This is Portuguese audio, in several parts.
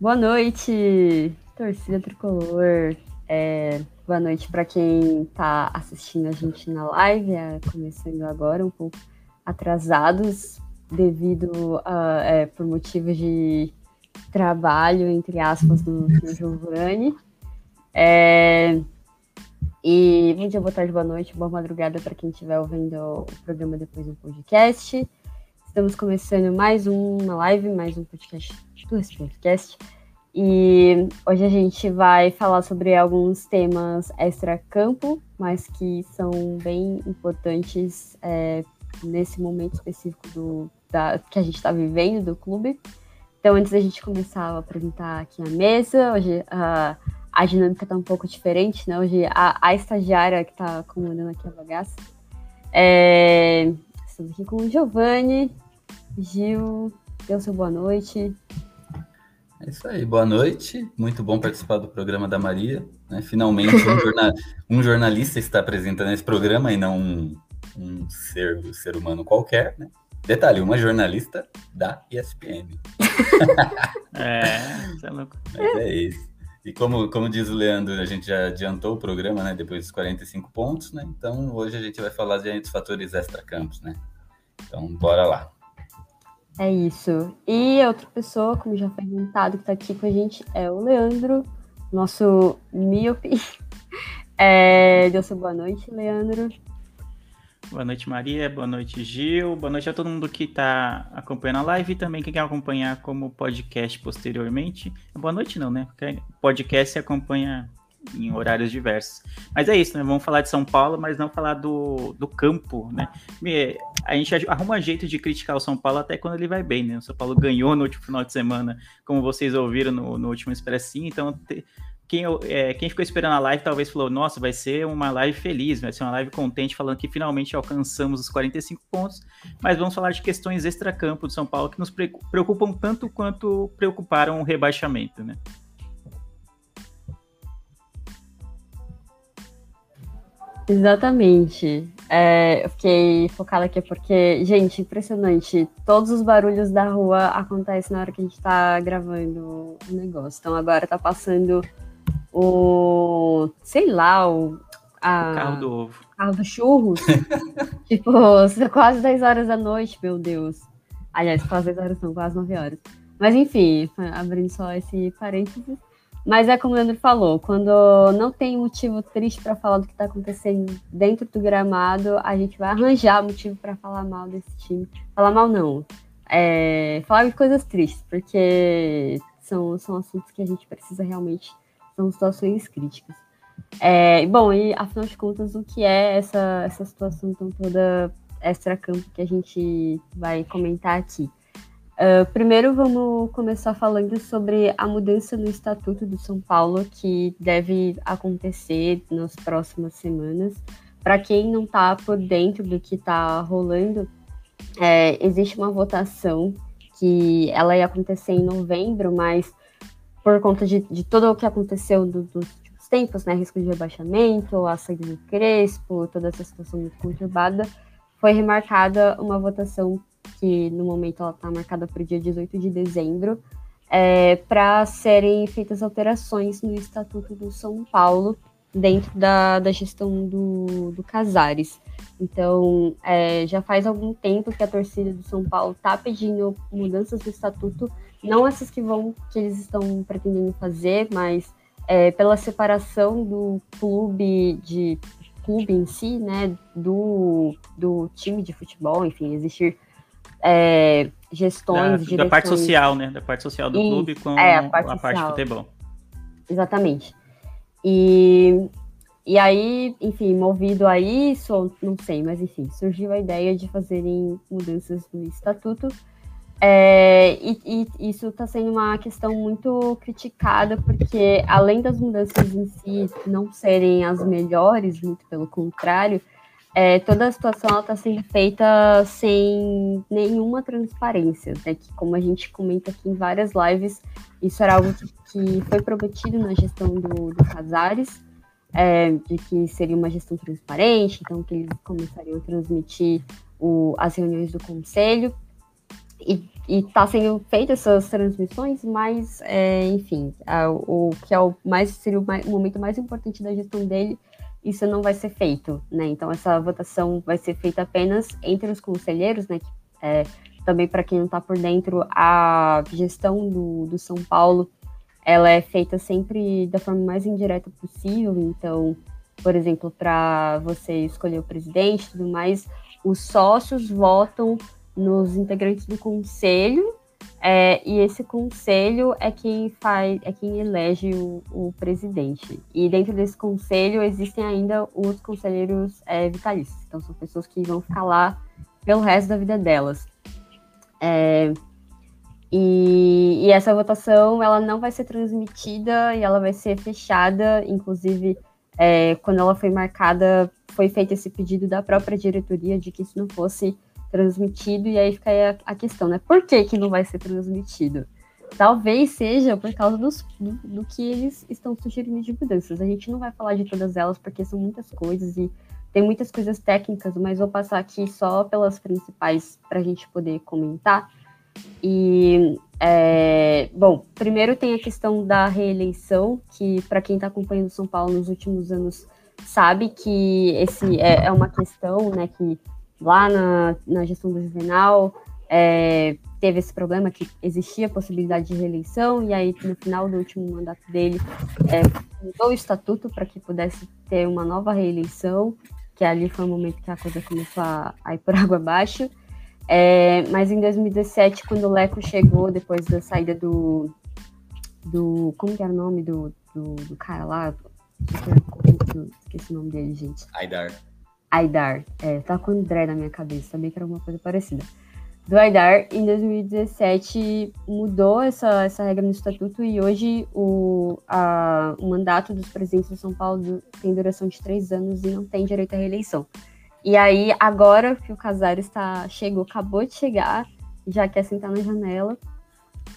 Boa noite, torcida tricolor. É, boa noite para quem está assistindo a gente na live, é, começando agora, um pouco atrasados, devido a, é, por motivos de trabalho, entre aspas, do, do Giovanni. É, e bom dia, boa tarde, boa noite, boa madrugada para quem estiver ouvindo o programa depois do podcast. Estamos começando mais uma live, mais um podcast do podcast. E hoje a gente vai falar sobre alguns temas extra-campo, mas que são bem importantes é, nesse momento específico do, da, que a gente está vivendo do clube. Então, antes da gente começar a apresentar aqui a mesa, hoje a, a dinâmica está um pouco diferente, né? Hoje a, a estagiária que está comandando aqui a bagaça. É, estamos aqui com o Giovanni, Gil, deu seu boa noite. É isso aí, boa noite. Muito bom participar do programa da Maria. Né? Finalmente, um, jornal, um, jornalista está apresentando esse programa e não um, um ser, um ser humano qualquer. Né? Detalhe, uma jornalista da ESPN. é, isso é louco. Mas é isso. E como, como diz o Leandro, a gente já adiantou o programa, né? Depois dos 45 pontos, né? Então hoje a gente vai falar de dos fatores extra-campos, né? Então, bora lá. É isso. E outra pessoa, como já foi comentado, que está aqui com a gente é o Leandro, nosso míope. É, deu sua boa noite, Leandro. Boa noite, Maria. Boa noite, Gil. Boa noite a todo mundo que está acompanhando a live e também quem quer acompanhar como podcast posteriormente. Boa noite, não, né? Porque podcast se acompanha em horários diversos. Mas é isso, né? Vamos falar de São Paulo, mas não falar do, do campo, né? A gente arruma jeito de criticar o São Paulo até quando ele vai bem, né? O São Paulo ganhou no último final de semana, como vocês ouviram no, no último Expressinho, então te, quem, é, quem ficou esperando a live talvez falou, nossa, vai ser uma live feliz, vai ser uma live contente, falando que finalmente alcançamos os 45 pontos, mas vamos falar de questões extra-campo do São Paulo que nos preocupam tanto quanto preocuparam o rebaixamento, né? Exatamente. É, eu fiquei focada aqui porque, gente, impressionante. Todos os barulhos da rua acontecem na hora que a gente tá gravando o negócio. Então agora tá passando o. sei lá, o. A, o carro do ovo. Carro do churros. tipo, quase 10 horas da noite, meu Deus. Aliás, quase 10 horas não, quase 9 horas. Mas enfim, abrindo só esse parênteses. Mas é como o Leandro falou, quando não tem motivo triste para falar do que está acontecendo dentro do gramado, a gente vai arranjar motivo para falar mal desse time. Falar mal não, é, falar de coisas tristes, porque são, são assuntos que a gente precisa realmente, são situações críticas. É, bom, e afinal de contas, o que é essa, essa situação tão toda extra-campo que a gente vai comentar aqui? Uh, primeiro, vamos começar falando sobre a mudança no Estatuto do São Paulo, que deve acontecer nas próximas semanas. Para quem não está por dentro do que está rolando, é, existe uma votação que ela ia acontecer em novembro, mas por conta de, de todo o que aconteceu do, dos últimos tempos, né, risco de rebaixamento, a saída do Crespo, toda essa situação muito conturbada, foi remarcada uma votação que no momento ela está marcada para o dia 18 de dezembro, é, para serem feitas alterações no Estatuto do São Paulo dentro da, da gestão do, do Casares. Então, é, já faz algum tempo que a torcida do São Paulo está pedindo mudanças do estatuto, não essas que vão que eles estão pretendendo fazer, mas é, pela separação do clube de clube em si, né, do, do time de futebol, enfim, existir é, gestões, da, da parte social, né? Da parte social do e, clube com é, a, parte, a parte de futebol. Exatamente. E, e aí, enfim, movido a isso, não sei, mas enfim, surgiu a ideia de fazerem mudanças no estatuto. É, e, e, isso está sendo uma questão muito criticada, porque além das mudanças em si não serem as melhores, muito pelo contrário, é, toda a situação está sendo feita sem nenhuma transparência, né? Que, como a gente comenta aqui em várias lives, isso era algo que, que foi prometido na gestão do, do Casares, é, de que seria uma gestão transparente, então que eles começariam a transmitir o, as reuniões do conselho, e está sendo feitas essas transmissões, mas, é, enfim, a, o que é o mais seria o, mais, o momento mais importante da gestão dele isso não vai ser feito, né? Então essa votação vai ser feita apenas entre os conselheiros, né? É, também para quem não está por dentro, a gestão do, do São Paulo, ela é feita sempre da forma mais indireta possível. Então, por exemplo, para você escolher o presidente tudo mais, os sócios votam nos integrantes do conselho é, e esse conselho é quem faz, é quem elege o, o, presidente. E dentro desse conselho existem ainda os conselheiros é, vitalícios. Então são pessoas que vão ficar lá pelo resto da vida delas. É, e, e, essa votação ela não vai ser transmitida e ela vai ser fechada. Inclusive, é, quando ela foi marcada, foi feito esse pedido da própria diretoria de que isso não fosse transmitido, e aí fica aí a, a, questão, né? Por que, que não vai ser transmitido? Talvez seja por causa dos, do, do, que eles estão sugerindo de mudanças. A gente não vai falar de todas elas, porque são muitas coisas e tem muitas coisas técnicas, mas vou passar aqui só pelas principais para a gente poder comentar. E, é, bom, primeiro tem a questão da reeleição, que para quem está acompanhando São Paulo nos últimos anos sabe que esse é, é uma questão, né, que lá na, na gestão do Juvenal, é, teve esse problema que existia a possibilidade de reeleição, e aí no final do último mandato dele é, mudou o estatuto para que pudesse ter uma nova reeleição, que ali foi o momento que a coisa começou a, a ir por água abaixo. É, mas em 2017, quando o Leco chegou, depois da saída do. do como que era o nome do, do, do cara lá? Esqueci o nome dele, gente. Aidar. Aidar. É, tá com André na minha cabeça, sabia que era alguma coisa parecida. Do Aidar, em 2017, mudou essa, essa regra no estatuto e hoje o, a, o mandato dos presidentes de São Paulo tem duração de três anos e não tem direito à reeleição. E aí, agora que o Casares está, chegou, acabou de chegar, já quer sentar na janela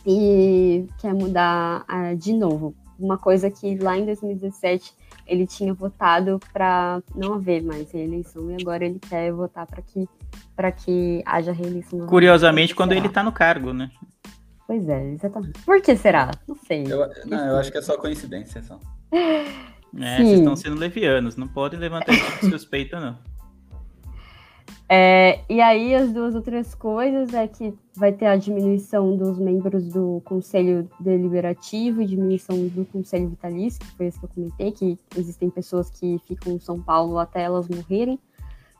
e quer mudar uh, de novo. Uma coisa que lá em 2017 ele tinha votado para não haver mais reeleição e agora ele quer votar para que para que haja reeleição. Curiosamente, quando ele está no cargo, né? Pois é, exatamente. Por que será? Não sei. Eu, não, eu acho que é só coincidência, só. É, Sim. vocês estão sendo levianos, não podem levantar esse tipo de suspeita, não. É, e aí as duas outras coisas é que vai ter a diminuição dos membros do Conselho Deliberativo e diminuição do Conselho Vitalício, que foi isso que eu comentei, que existem pessoas que ficam em São Paulo até elas morrerem.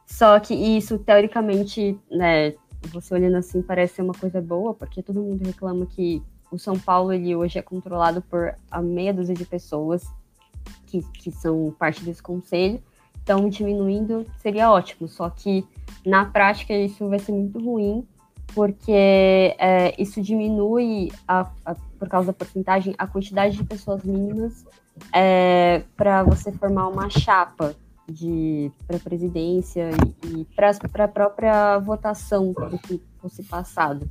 Só que isso, teoricamente, né, você olhando assim, parece ser uma coisa boa, porque todo mundo reclama que o São Paulo, ele hoje é controlado por a meia dúzia de pessoas que, que são parte desse conselho. Então, diminuindo seria ótimo, só que na prática isso vai ser muito ruim, porque é, isso diminui, a, a, por causa da porcentagem, a quantidade de pessoas mínimas é, para você formar uma chapa de para presidência e, e para a própria votação do que fosse passado.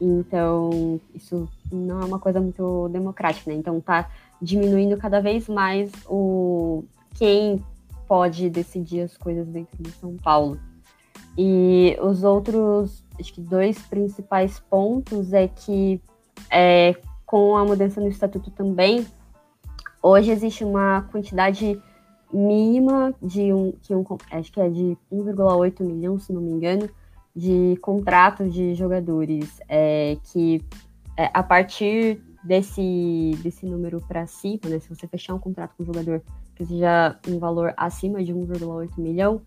Então, isso não é uma coisa muito democrática, né? Então, tá diminuindo cada vez mais o quem pode decidir as coisas dentro de São Paulo. E os outros, acho que dois principais pontos é que é, com a mudança no estatuto também, hoje existe uma quantidade mínima de um, que um acho que é de 1,8 milhão, se não me engano, de contratos de jogadores é, que é, a partir desse, desse número para cima, né, se você fechar um contrato com um jogador que seja um valor acima de 1,8 milhão,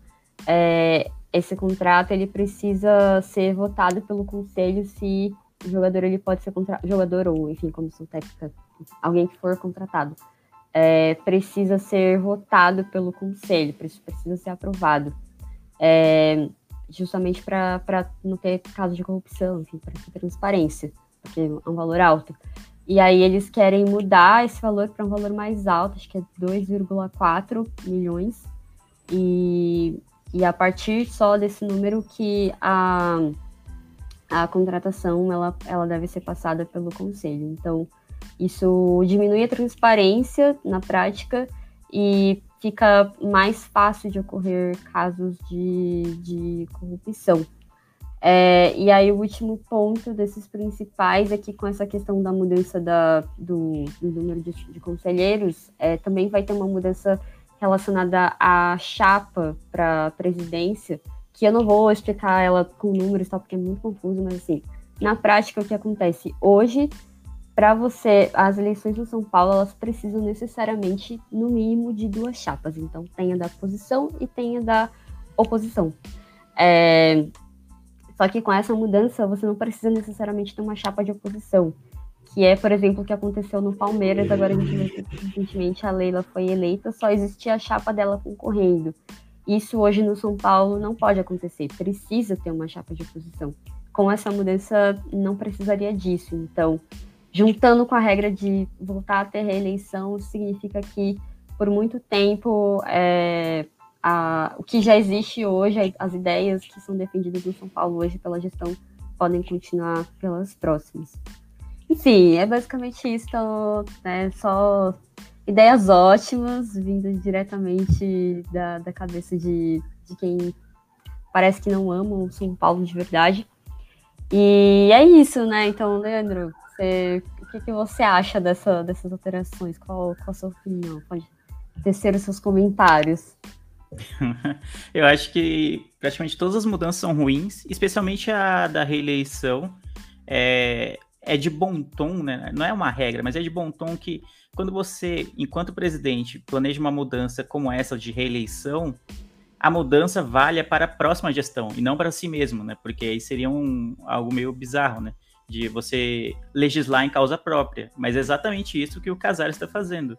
é, esse contrato ele precisa ser votado pelo conselho se o jogador ele pode ser contra... jogador ou enfim comissão técnica alguém que for contratado é, precisa ser votado pelo conselho precisa ser aprovado é, justamente para não ter caso de corrupção, enfim, para ter transparência, porque é um valor alto. E aí eles querem mudar esse valor para um valor mais alto, acho que é 2,4 milhões. E, e a partir só desse número que a, a contratação ela, ela deve ser passada pelo conselho. Então, isso diminui a transparência na prática e fica mais fácil de ocorrer casos de, de corrupção. É, e aí o último ponto desses principais é com essa questão da mudança da, do, do número de, de conselheiros, é, também vai ter uma mudança relacionada à chapa para presidência, que eu não vou explicar ela com números, tá, porque é muito confuso, mas assim, na prática o que acontece hoje, para você, as eleições no São Paulo, elas precisam necessariamente, no mínimo, de duas chapas. Então, tem a da oposição e tem a da oposição. É, só que com essa mudança, você não precisa necessariamente ter uma chapa de oposição. Que é, por exemplo, o que aconteceu no Palmeiras. Agora, recentemente a Leila foi eleita, só existia a chapa dela concorrendo. Isso hoje no São Paulo não pode acontecer. Precisa ter uma chapa de oposição. Com essa mudança, não precisaria disso. Então, juntando com a regra de voltar a ter reeleição, significa que por muito tempo é, a, o que já existe hoje, as ideias que são defendidas no São Paulo hoje pela gestão podem continuar pelas próximas. Enfim, é basicamente isso, então, né, só ideias ótimas, vindo diretamente da, da cabeça de, de quem parece que não ama o São Paulo de verdade. E é isso, né? Então, Leandro, você, o que, que você acha dessa, dessas alterações? Qual, qual a sua opinião? Pode tecer os seus comentários. Eu acho que praticamente todas as mudanças são ruins, especialmente a da reeleição. É, é de bom tom, né? Não é uma regra, mas é de bom tom que quando você, enquanto presidente, planeja uma mudança como essa de reeleição, a mudança valha para a próxima gestão e não para si mesmo, né? Porque aí seria um, algo meio bizarro, né? De você legislar em causa própria. Mas é exatamente isso que o Casares está fazendo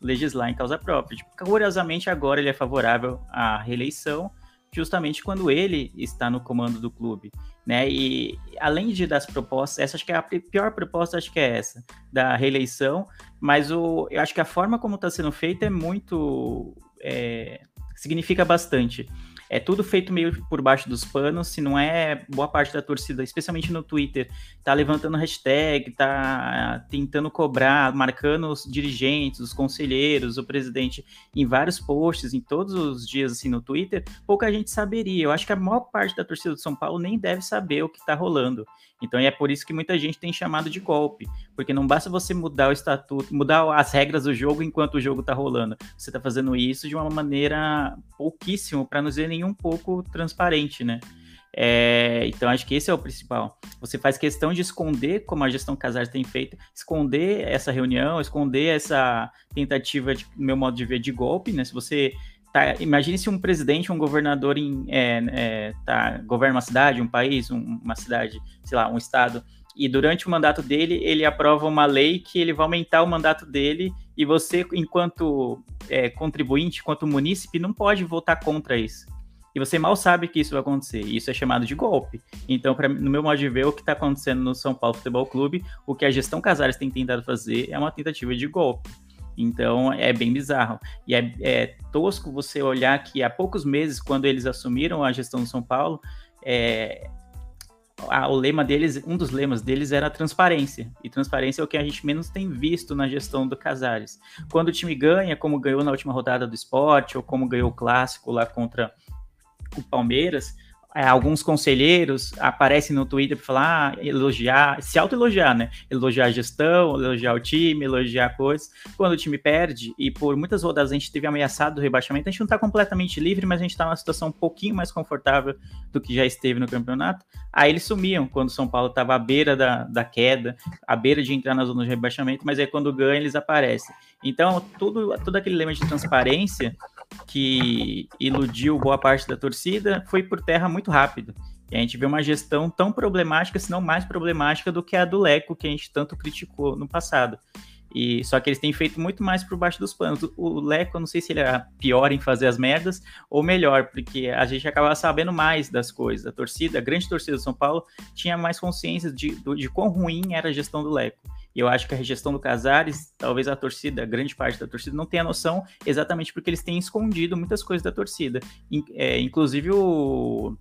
legislar em causa própria. Tipo, curiosamente, agora ele é favorável à reeleição, justamente quando ele está no comando do clube, né? E além de das propostas, essa acho que é a pior proposta, acho que é essa da reeleição, mas o, eu acho que a forma como está sendo feita é muito é, significa bastante é tudo feito meio por baixo dos panos, se não é boa parte da torcida, especialmente no Twitter, tá levantando hashtag, tá tentando cobrar, marcando os dirigentes, os conselheiros, o presidente em vários posts, em todos os dias assim no Twitter, pouca gente saberia. Eu acho que a maior parte da torcida do São Paulo nem deve saber o que tá rolando. Então é por isso que muita gente tem chamado de golpe, porque não basta você mudar o estatuto, mudar as regras do jogo enquanto o jogo tá rolando. Você tá fazendo isso de uma maneira pouquíssimo, para não dizer nem um pouco transparente, né? É, então acho que esse é o principal. Você faz questão de esconder, como a gestão Casares tem feito, esconder essa reunião, esconder essa tentativa, de, no meu modo de ver, de golpe, né? Se você tá, imagine se um presidente, um governador em, é, é, tá, governa uma cidade, um país, um, uma cidade, sei lá, um estado, e durante o mandato dele ele aprova uma lei que ele vai aumentar o mandato dele e você, enquanto é, contribuinte, enquanto munícipe, não pode votar contra isso e você mal sabe que isso vai acontecer. Isso é chamado de golpe. Então, pra, no meu modo de ver, o que está acontecendo no São Paulo Futebol Clube, o que a gestão Casares tem tentado fazer é uma tentativa de golpe. Então é bem bizarro. E é, é, tosco você olhar que há poucos meses, quando eles assumiram a gestão do São Paulo, é, a, o lema deles, um dos lemas deles era transparência. E transparência é o que a gente menos tem visto na gestão do Casares. Quando o time ganha, como ganhou na última rodada do esporte, ou como ganhou o clássico lá contra o Palmeiras, é, alguns conselheiros aparecem no Twitter para falar, ah, elogiar, se auto-elogiar, né? Elogiar a gestão, elogiar o time, elogiar coisas. Quando o time perde, e por muitas rodadas a gente teve ameaçado do rebaixamento, a gente não está completamente livre, mas a gente está numa situação um pouquinho mais confortável do que já esteve no campeonato. Aí eles sumiam quando o São Paulo estava à beira da, da queda, à beira de entrar na zona de rebaixamento, mas aí quando ganha eles aparecem. Então, tudo, todo aquele lema de transparência que iludiu boa parte da torcida foi por terra muito rápido. E a gente vê uma gestão tão problemática, se não mais problemática, do que a do Leco, que a gente tanto criticou no passado. E só que eles têm feito muito mais por baixo dos panos. O Leco, eu não sei se ele é pior em fazer as merdas ou melhor, porque a gente acaba sabendo mais das coisas. A torcida, a grande torcida do São Paulo, tinha mais consciência de, de, quão ruim era a gestão do Leco. E eu acho que a gestão do Casares, talvez a torcida, grande parte da torcida, não tenha noção exatamente porque eles têm escondido muitas coisas da torcida. É, inclusive o.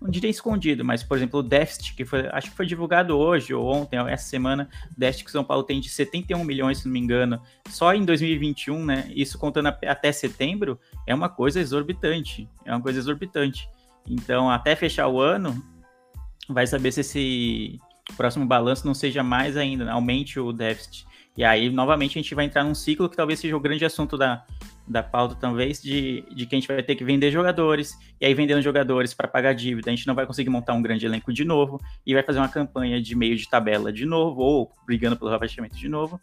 Não diria escondido, mas, por exemplo, o déficit, que foi, acho que foi divulgado hoje ou ontem, essa semana, o déficit que o São Paulo tem de 71 milhões, se não me engano, só em 2021, né? Isso contando até setembro, é uma coisa exorbitante. É uma coisa exorbitante. Então, até fechar o ano, vai saber se esse próximo balanço não seja mais ainda, né? aumente o déficit. E aí, novamente, a gente vai entrar num ciclo que talvez seja o grande assunto da, da pauta, talvez, de, de que a gente vai ter que vender jogadores, e aí vendendo jogadores para pagar dívida, a gente não vai conseguir montar um grande elenco de novo, e vai fazer uma campanha de meio de tabela de novo, ou brigando pelo rebaixamento de novo.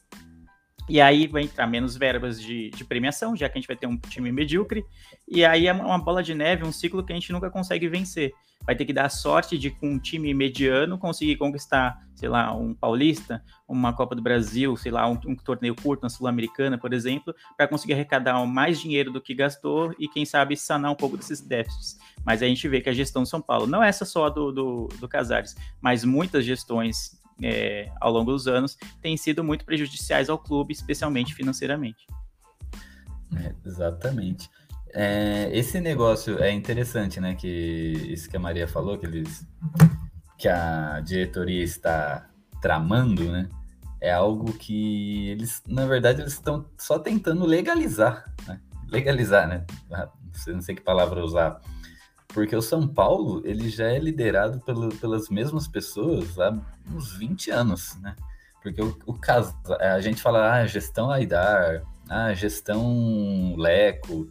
E aí vai entrar menos verbas de, de, premiação, já que a gente vai ter um time medíocre. E aí é uma bola de neve, um ciclo que a gente nunca consegue vencer vai ter que dar sorte de com um time mediano conseguir conquistar, sei lá, um paulista, uma Copa do Brasil, sei lá, um, um torneio curto na Sul-Americana, por exemplo, para conseguir arrecadar mais dinheiro do que gastou e, quem sabe, sanar um pouco desses déficits. Mas a gente vê que a gestão de São Paulo, não essa só do, do, do Casares, mas muitas gestões é, ao longo dos anos têm sido muito prejudiciais ao clube, especialmente financeiramente. É, exatamente. É, esse negócio é interessante, né? Que isso que a Maria falou, que eles que a diretoria está tramando, né? É algo que eles, na verdade, eles estão só tentando legalizar, né? Legalizar, né? Ah, não sei que palavra usar. Porque o São Paulo, ele já é liderado pelo, pelas mesmas pessoas há uns 20 anos, né? Porque o, o caso, a gente fala, ah, gestão Aidar, ah, gestão Leco,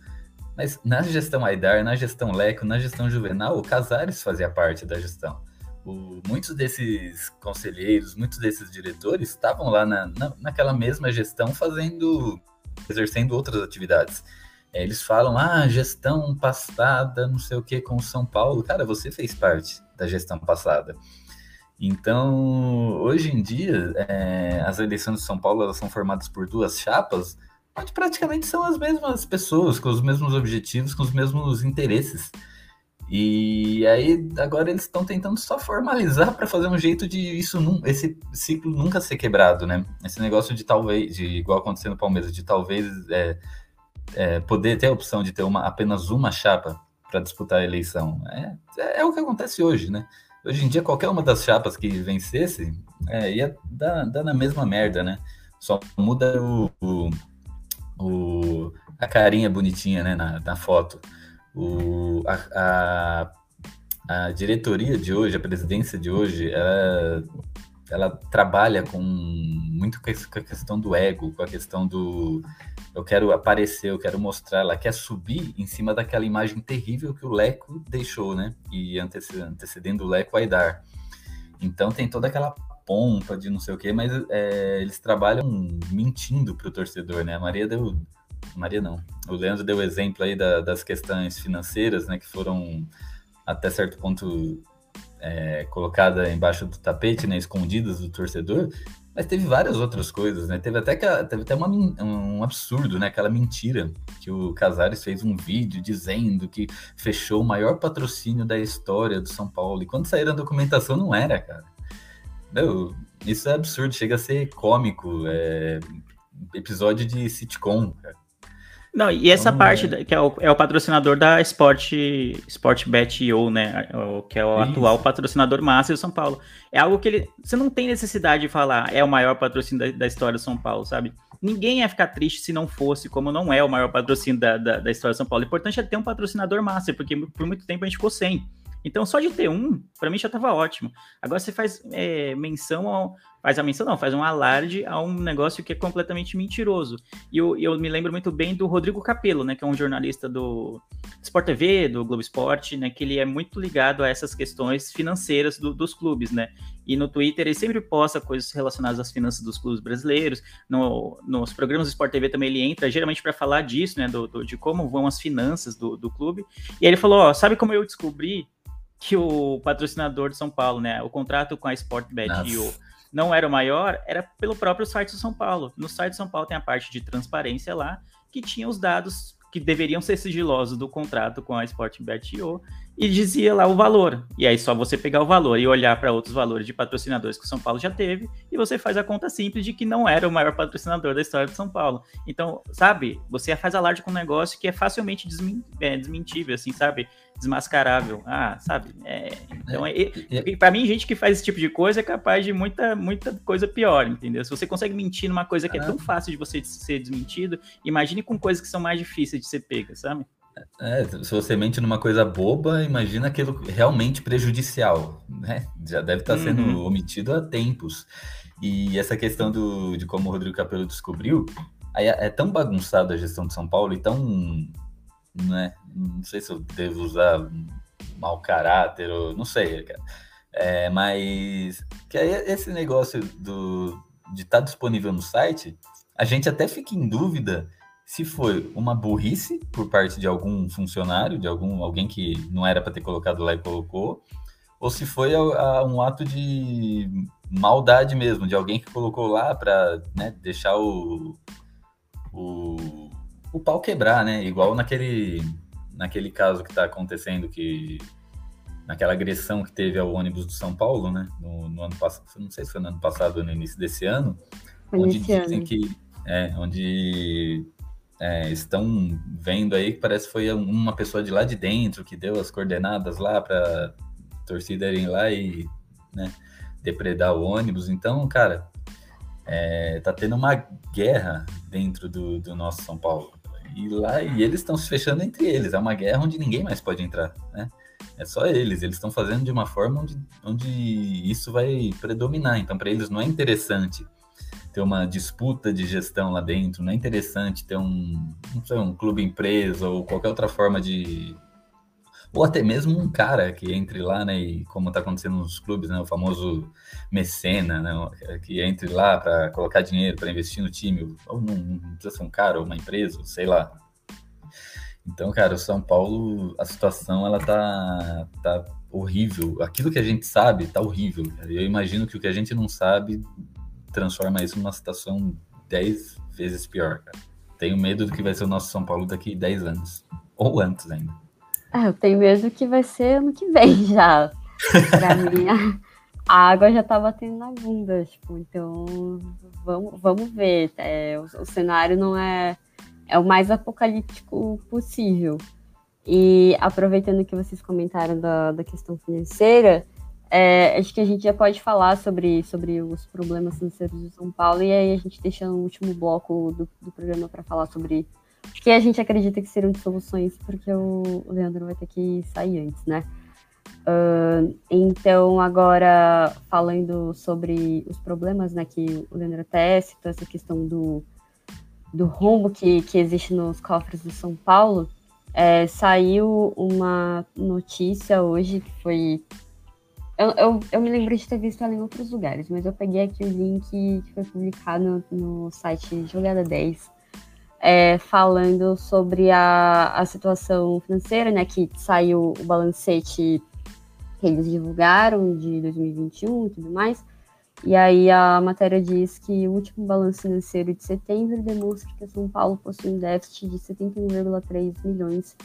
mas na gestão Aidar, na gestão Leco, na gestão Juvenal, o Casares fazia parte da gestão. O, muitos desses conselheiros, muitos desses diretores estavam lá na, na, naquela mesma gestão fazendo, exercendo outras atividades. Eles falam, ah, gestão passada, não sei o que, com São Paulo. Cara, você fez parte da gestão passada. Então, hoje em dia, é, as eleições de São Paulo elas são formadas por duas chapas, onde praticamente são as mesmas pessoas, com os mesmos objetivos, com os mesmos interesses. E aí agora eles estão tentando só formalizar para fazer um jeito de isso esse ciclo nunca ser quebrado, né? Esse negócio de talvez, de igual aconteceu no Palmeiras, de talvez é, é, poder ter a opção de ter uma, apenas uma chapa para disputar a eleição. É, é, é, o que acontece hoje, né? Hoje em dia, qualquer uma das chapas que vencesse é, ia dar, dar na mesma merda, né? Só muda o, o o, a carinha bonitinha né, na, na foto. O, a, a, a, diretoria de hoje, a presidência de hoje, ela, ela trabalha com muito com a questão do ego, com a questão do eu quero aparecer, eu quero mostrar, ela quer subir em cima daquela imagem terrível que o Leco deixou, né? E antecedendo, o Leco Aidar. Então tem toda aquela pompa de não sei o quê, mas é, eles trabalham mentindo para o torcedor, né? A Maria deu. Maria não. O Leandro deu exemplo aí da, das questões financeiras, né? Que foram até certo ponto é, colocada embaixo do tapete, né? Escondidas do torcedor. Mas teve várias outras coisas, né? Teve até, que, teve até uma, um absurdo, né? Aquela mentira que o Casares fez um vídeo dizendo que fechou o maior patrocínio da história do São Paulo. E quando saíram a documentação, não era, cara. Não, isso é absurdo, chega a ser cômico. É episódio de sitcom, cara. Não, e essa então, parte é... que é o, é o, patrocinador da Sport, Sportbet.io, né? O, que é o Isso. atual patrocinador máximo do São Paulo. É algo que ele. Você não tem necessidade de falar, é o maior patrocínio da, da, história do São Paulo, sabe? Ninguém ia ficar triste se não fosse, como não é o maior patrocínio da, da, da história do São Paulo. O importante é ter um patrocinador máximo, porque por muito tempo a gente ficou sem. Então, só de ter um, para mim já estava ótimo. Agora você faz é, menção ao. Faz a menção, não, faz um alarde a um negócio que é completamente mentiroso. E eu, eu me lembro muito bem do Rodrigo Capello, né? Que é um jornalista do Sport TV, do Globo Esporte, né? Que ele é muito ligado a essas questões financeiras do, dos clubes, né? E no Twitter ele sempre posta coisas relacionadas às finanças dos clubes brasileiros. No, nos programas do Sport TV também ele entra, geralmente para falar disso, né? Do, do, de como vão as finanças do, do clube. E aí ele falou: Ó, sabe como eu descobri que o patrocinador de São Paulo, né? O contrato com a Sportbet e o, não era o maior, era pelo próprio site do São Paulo. No site do São Paulo tem a parte de transparência lá, que tinha os dados que deveriam ser sigilosos do contrato com a Sportingbet.io e dizia lá o valor. E aí só você pegar o valor e olhar para outros valores de patrocinadores que o São Paulo já teve e você faz a conta simples de que não era o maior patrocinador da história de São Paulo. Então, sabe, você faz alarde com um negócio que é facilmente desmin é, desmentível, assim, sabe? Desmascarável. Ah, sabe? É, então, é, é, para mim, gente que faz esse tipo de coisa é capaz de muita, muita coisa pior, entendeu? Se você consegue mentir numa coisa que é tão fácil de você ser desmentido, imagine com coisas que são mais difíceis de ser pegas, sabe? É, se você mente numa coisa boba, imagina aquilo realmente prejudicial, né? Já deve estar sendo uhum. omitido há tempos. E essa questão do, de como o Rodrigo Capello descobriu, é, é tão bagunçada a gestão de São Paulo e tão, né? Não sei se eu devo usar mau caráter ou não sei, cara. É, mas que aí esse negócio do, de estar tá disponível no site, a gente até fica em dúvida se foi uma burrice por parte de algum funcionário, de algum alguém que não era para ter colocado lá e colocou, ou se foi a, a, um ato de maldade mesmo, de alguém que colocou lá para né, deixar o, o, o pau quebrar, né? Igual naquele, naquele caso que está acontecendo, que naquela agressão que teve ao ônibus do São Paulo, né? No, no ano passado, não sei se foi no ano passado ou no início desse ano, onde dizem ano. que é, onde é, estão vendo aí que parece que foi uma pessoa de lá de dentro que deu as coordenadas lá para torcida irem lá e né, depredar o ônibus. Então, cara, é, tá tendo uma guerra dentro do, do nosso São Paulo. E lá e eles estão se fechando entre eles. É uma guerra onde ninguém mais pode entrar, né? É só eles. Eles estão fazendo de uma forma onde, onde isso vai predominar. Então, para eles não é interessante ter uma disputa de gestão lá dentro, não é interessante ter um, não sei, um clube empresa ou qualquer outra forma de ou até mesmo um cara que entre lá, né, e como está acontecendo nos clubes, né, o famoso mecena, né, que entre lá para colocar dinheiro para investir no time, ou não, não, precisa ser um cara ou uma empresa, sei lá. Então, cara, o São Paulo, a situação ela tá, tá horrível. Aquilo que a gente sabe tá horrível. Eu imagino que o que a gente não sabe transforma isso numa situação 10 vezes pior, cara. Tenho medo do que vai ser o nosso São Paulo daqui 10 anos. Ou antes ainda. Ah, eu tenho medo que vai ser ano que vem já. pra mim, a água já tá batendo na bunda, tipo, então vamos, vamos ver. É, o, o cenário não é, é o mais apocalíptico possível. E aproveitando que vocês comentaram da, da questão financeira, é, acho que a gente já pode falar sobre, sobre os problemas financeiros de São Paulo e aí a gente deixa no último bloco do, do programa para falar sobre o que a gente acredita que seriam de soluções, porque o Leandro vai ter que sair antes, né? Uh, então, agora falando sobre os problemas, né, que o Leandro até citou essa questão do, do rombo que, que existe nos cofres do São Paulo, é, saiu uma notícia hoje que foi eu, eu, eu, me lembro de ter visto ela em outros lugares, mas eu peguei aqui o link que foi publicado no, no site Jogada 10, é, falando sobre a, a situação financeira, né? Que saiu o balancete que eles divulgaram de 2021 e tudo mais. E aí a matéria diz que o último balanço financeiro de setembro demonstra que São Paulo possui um déficit de 71,3 milhões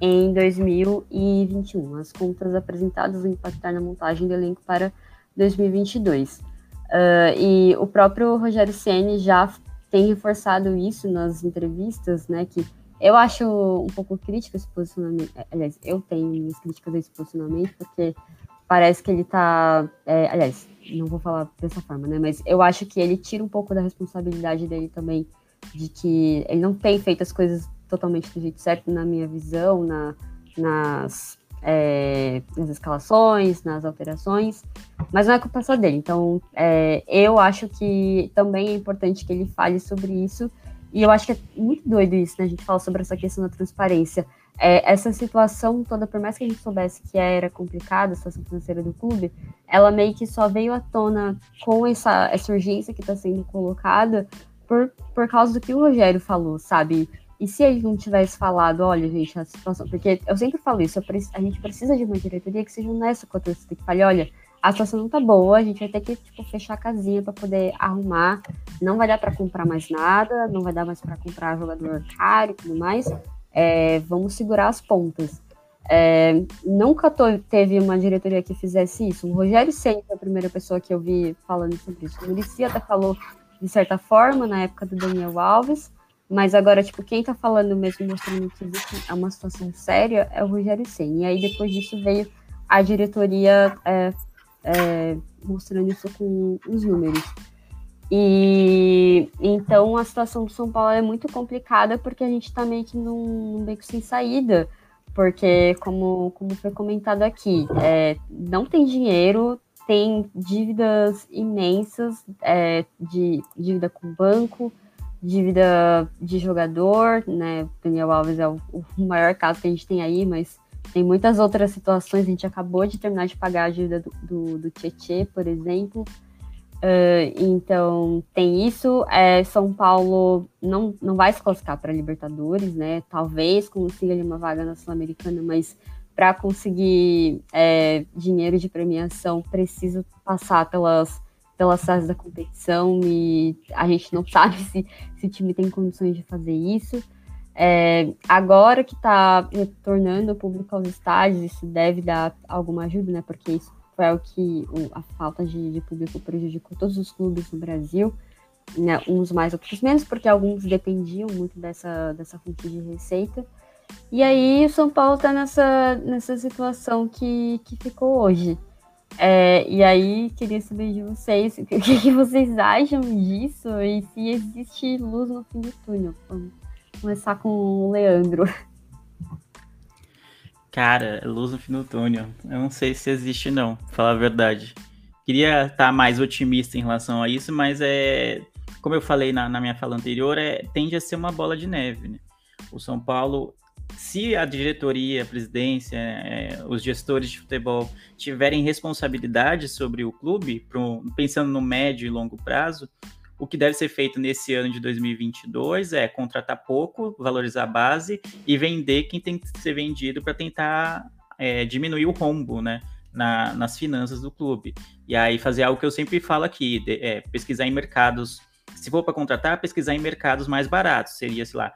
em 2021. As contas apresentadas vão impactar na montagem do elenco para 2022. Uh, ah, e o próprio Rogério Ceni já tem reforçado isso nas entrevistas, né? Que eu acho um pouco crítico esse posicionamento. É, aliás, eu tenho minhas críticas a esse posicionamento, porque parece que ele tá. É, aliás, não vou falar dessa forma, né? Mas eu acho que ele tira um pouco da responsabilidade dele também, de que ele não tem feito as coisas totalmente do jeito certo na minha visão, na, nas, é, nas escalações, nas alterações, mas não é culpa só dele. Então, é, eu acho que também é importante que ele fale sobre isso, e eu acho que é muito doido isso, né? A gente fala sobre essa questão da transparência. É, essa situação toda, por mais que a gente soubesse que era complicada, a situação financeira do clube, ela meio que só veio à tona com essa, essa urgência que está sendo colocada por, por causa do que o Rogério falou, sabe? E se gente não tivesse falado, olha, gente, a situação. Porque eu sempre falo isso, a gente precisa de uma diretoria que seja honesta com a torcida, que fale, olha, a situação não tá boa, a gente vai ter que tipo, fechar a casinha para poder arrumar. Não vai dar para comprar mais nada, não vai dar mais para comprar jogador caro e tudo mais. É, vamos segurar as pontas. É, nunca teve uma diretoria que fizesse isso. O Rogério sempre é a primeira pessoa que eu vi falando sobre isso. O Muricy até falou de certa forma na época do Daniel Alves, mas agora, tipo, quem tá falando mesmo, mostrando que é uma situação séria, é o Rogério Senna. E aí, depois disso, veio a diretoria é, é, mostrando isso com os números. E então a situação do São Paulo é muito complicada porque a gente está meio que num, num beco sem saída, porque como, como foi comentado aqui, é, não tem dinheiro, tem dívidas imensas, é, de dívida com banco, dívida de jogador, né? Daniel Alves é o, maior caso que a gente tem aí, mas tem muitas outras situações. A gente acabou de terminar de pagar a dívida do, do, do Tietê, por exemplo. Uh, então, tem isso. É, São Paulo não, não vai se classificar para Libertadores, né? Talvez consiga ali uma vaga na Sul-Americana, mas para conseguir é, dinheiro de premiação precisa passar pelas, pelas fases da competição e a gente não sabe se, se o time tem condições de fazer isso. É, agora que está retornando o público aos estádios, isso deve dar alguma ajuda, né? Porque isso foi o que a falta de, de público prejudicou todos os clubes no Brasil, né? uns mais, outros menos, porque alguns dependiam muito dessa, dessa fonte de receita. E aí o São Paulo está nessa, nessa situação que, que ficou hoje. É, e aí queria saber de vocês o que, que, vocês acham disso e se existe luz no fim do túnel começar com o Leandro. Cara, luz no fim do túnel. Eu não sei se existe, não, pra falar a verdade. Queria estar mais otimista em relação a isso, mas é. Como eu falei na, na minha fala anterior, é, tende a ser uma bola de neve. Né? O São Paulo, se a diretoria, a presidência, é, os gestores de futebol tiverem responsabilidade sobre o clube, pro, pensando no médio e longo prazo, o que deve ser feito nesse ano de 2022 é contratar pouco, valorizar a base e vender quem tem que ser vendido para tentar é, diminuir o rombo, né? Na, nas finanças do clube. E aí fazer algo que eu sempre falo aqui, de, é, pesquisar em mercados. Se for para contratar, pesquisar em mercados mais baratos. Seria, sei lá,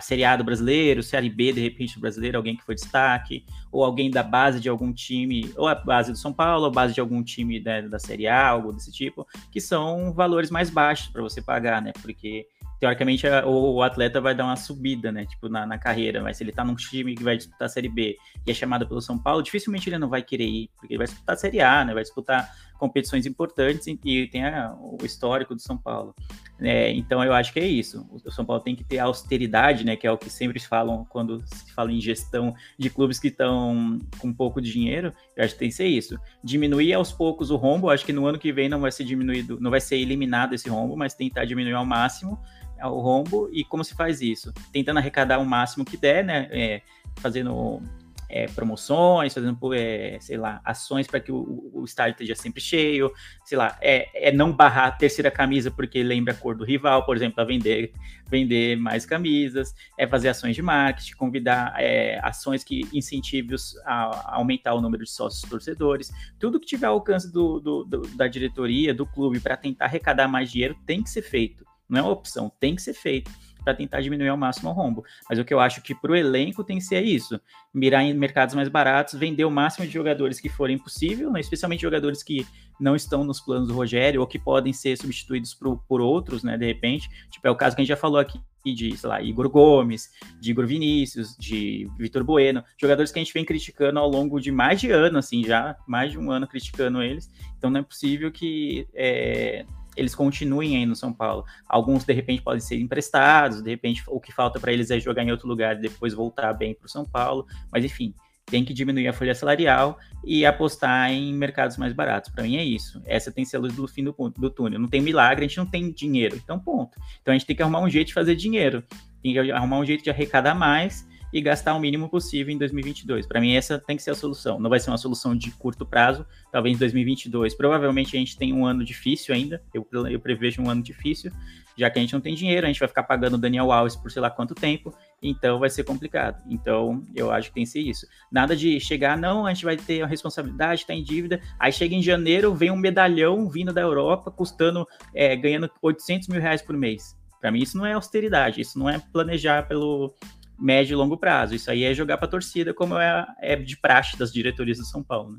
Série A do brasileiro, Série B, de repente, brasileiro, alguém que foi destaque, ou alguém da base de algum time, ou a base do São Paulo, ou a base de algum time da, da Série A, algo desse tipo, que são valores mais baixos para você pagar, né? Porque teoricamente o, o, atleta vai dar uma subida, né? Tipo, na, na, carreira. Mas se ele tá num time que vai disputar a Série B e é chamado pelo São Paulo, dificilmente ele não vai querer ir, porque ele vai disputar a Série A, né? Vai disputar competições importantes e tem a, o histórico do São Paulo. É, então eu acho que é isso. O São Paulo tem que ter austeridade, né? Que é o que sempre falam quando se fala em gestão de clubes que estão com pouco dinheiro. Eu acho que tem que ser isso. Diminuir aos poucos o rombo. Acho que no ano que vem não vai ser diminuído, não vai ser eliminado esse rombo, mas tentar diminuir ao máximo é, o rombo. E como se faz isso? Tentando arrecadar o máximo que der, né? É, fazendo é, promoções, fazendo, é, sei lá, ações para que o, o, estádio esteja sempre cheio, sei lá, é, é não barrar a terceira camisa porque lembra a cor do rival, por exemplo, para vender, vender mais camisas, é fazer ações de marketing, convidar é, ações que incentivem a, aumentar o número de sócios torcedores, tudo que tiver ao alcance do, do, do da diretoria, do clube, para tentar arrecadar mais dinheiro, tem que ser feito. Não é uma opção, tem que ser feito para tentar diminuir ao máximo o rombo. Mas o que eu acho que para o elenco tem que ser isso: mirar em mercados mais baratos, vender o máximo de jogadores que forem possível, né? especialmente jogadores que não estão nos planos do Rogério ou que podem ser substituídos por, por outros, né? De repente, tipo é o caso que a gente já falou aqui de, sei lá, Igor Gomes, de Igor Vinícius, de Vitor Bueno, jogadores que a gente vem criticando ao longo de mais de ano, assim, já mais de um ano criticando eles. Então não é possível que é, eles continuem aí no São Paulo. Alguns, de repente, podem ser emprestados, de repente, o que falta para eles é jogar em outro lugar e depois voltar bem para o São Paulo. Mas, enfim, tem que diminuir a folha salarial e apostar em mercados mais baratos. Para mim é isso. Essa tem que ser a luz do fim do, do, túnel. Não tem milagre, a gente não tem dinheiro. Então, ponto. Então, a gente tem que arrumar um jeito de fazer dinheiro. Tem que arrumar um jeito de arrecadar mais e gastar o mínimo possível em 2022. Para mim, essa tem que ser a solução. Não vai ser uma solução de curto prazo, talvez em 2022. Provavelmente a gente tem um ano difícil ainda, eu, eu prevejo um ano difícil, já que a gente não tem dinheiro, a gente vai ficar pagando o Daniel Alves por sei lá quanto tempo, então vai ser complicado. Então, eu acho que tem que ser isso. Nada de chegar, não, a gente vai ter a responsabilidade, tá em dívida. Aí chega em janeiro, vem um medalhão vindo da Europa, custando, é, ganhando 800 mil reais por mês. Para mim, isso não é austeridade, isso não é planejar pelo médio e longo prazo. Isso aí é jogar para torcida, como é, é, de praxe das diretorias do São Paulo.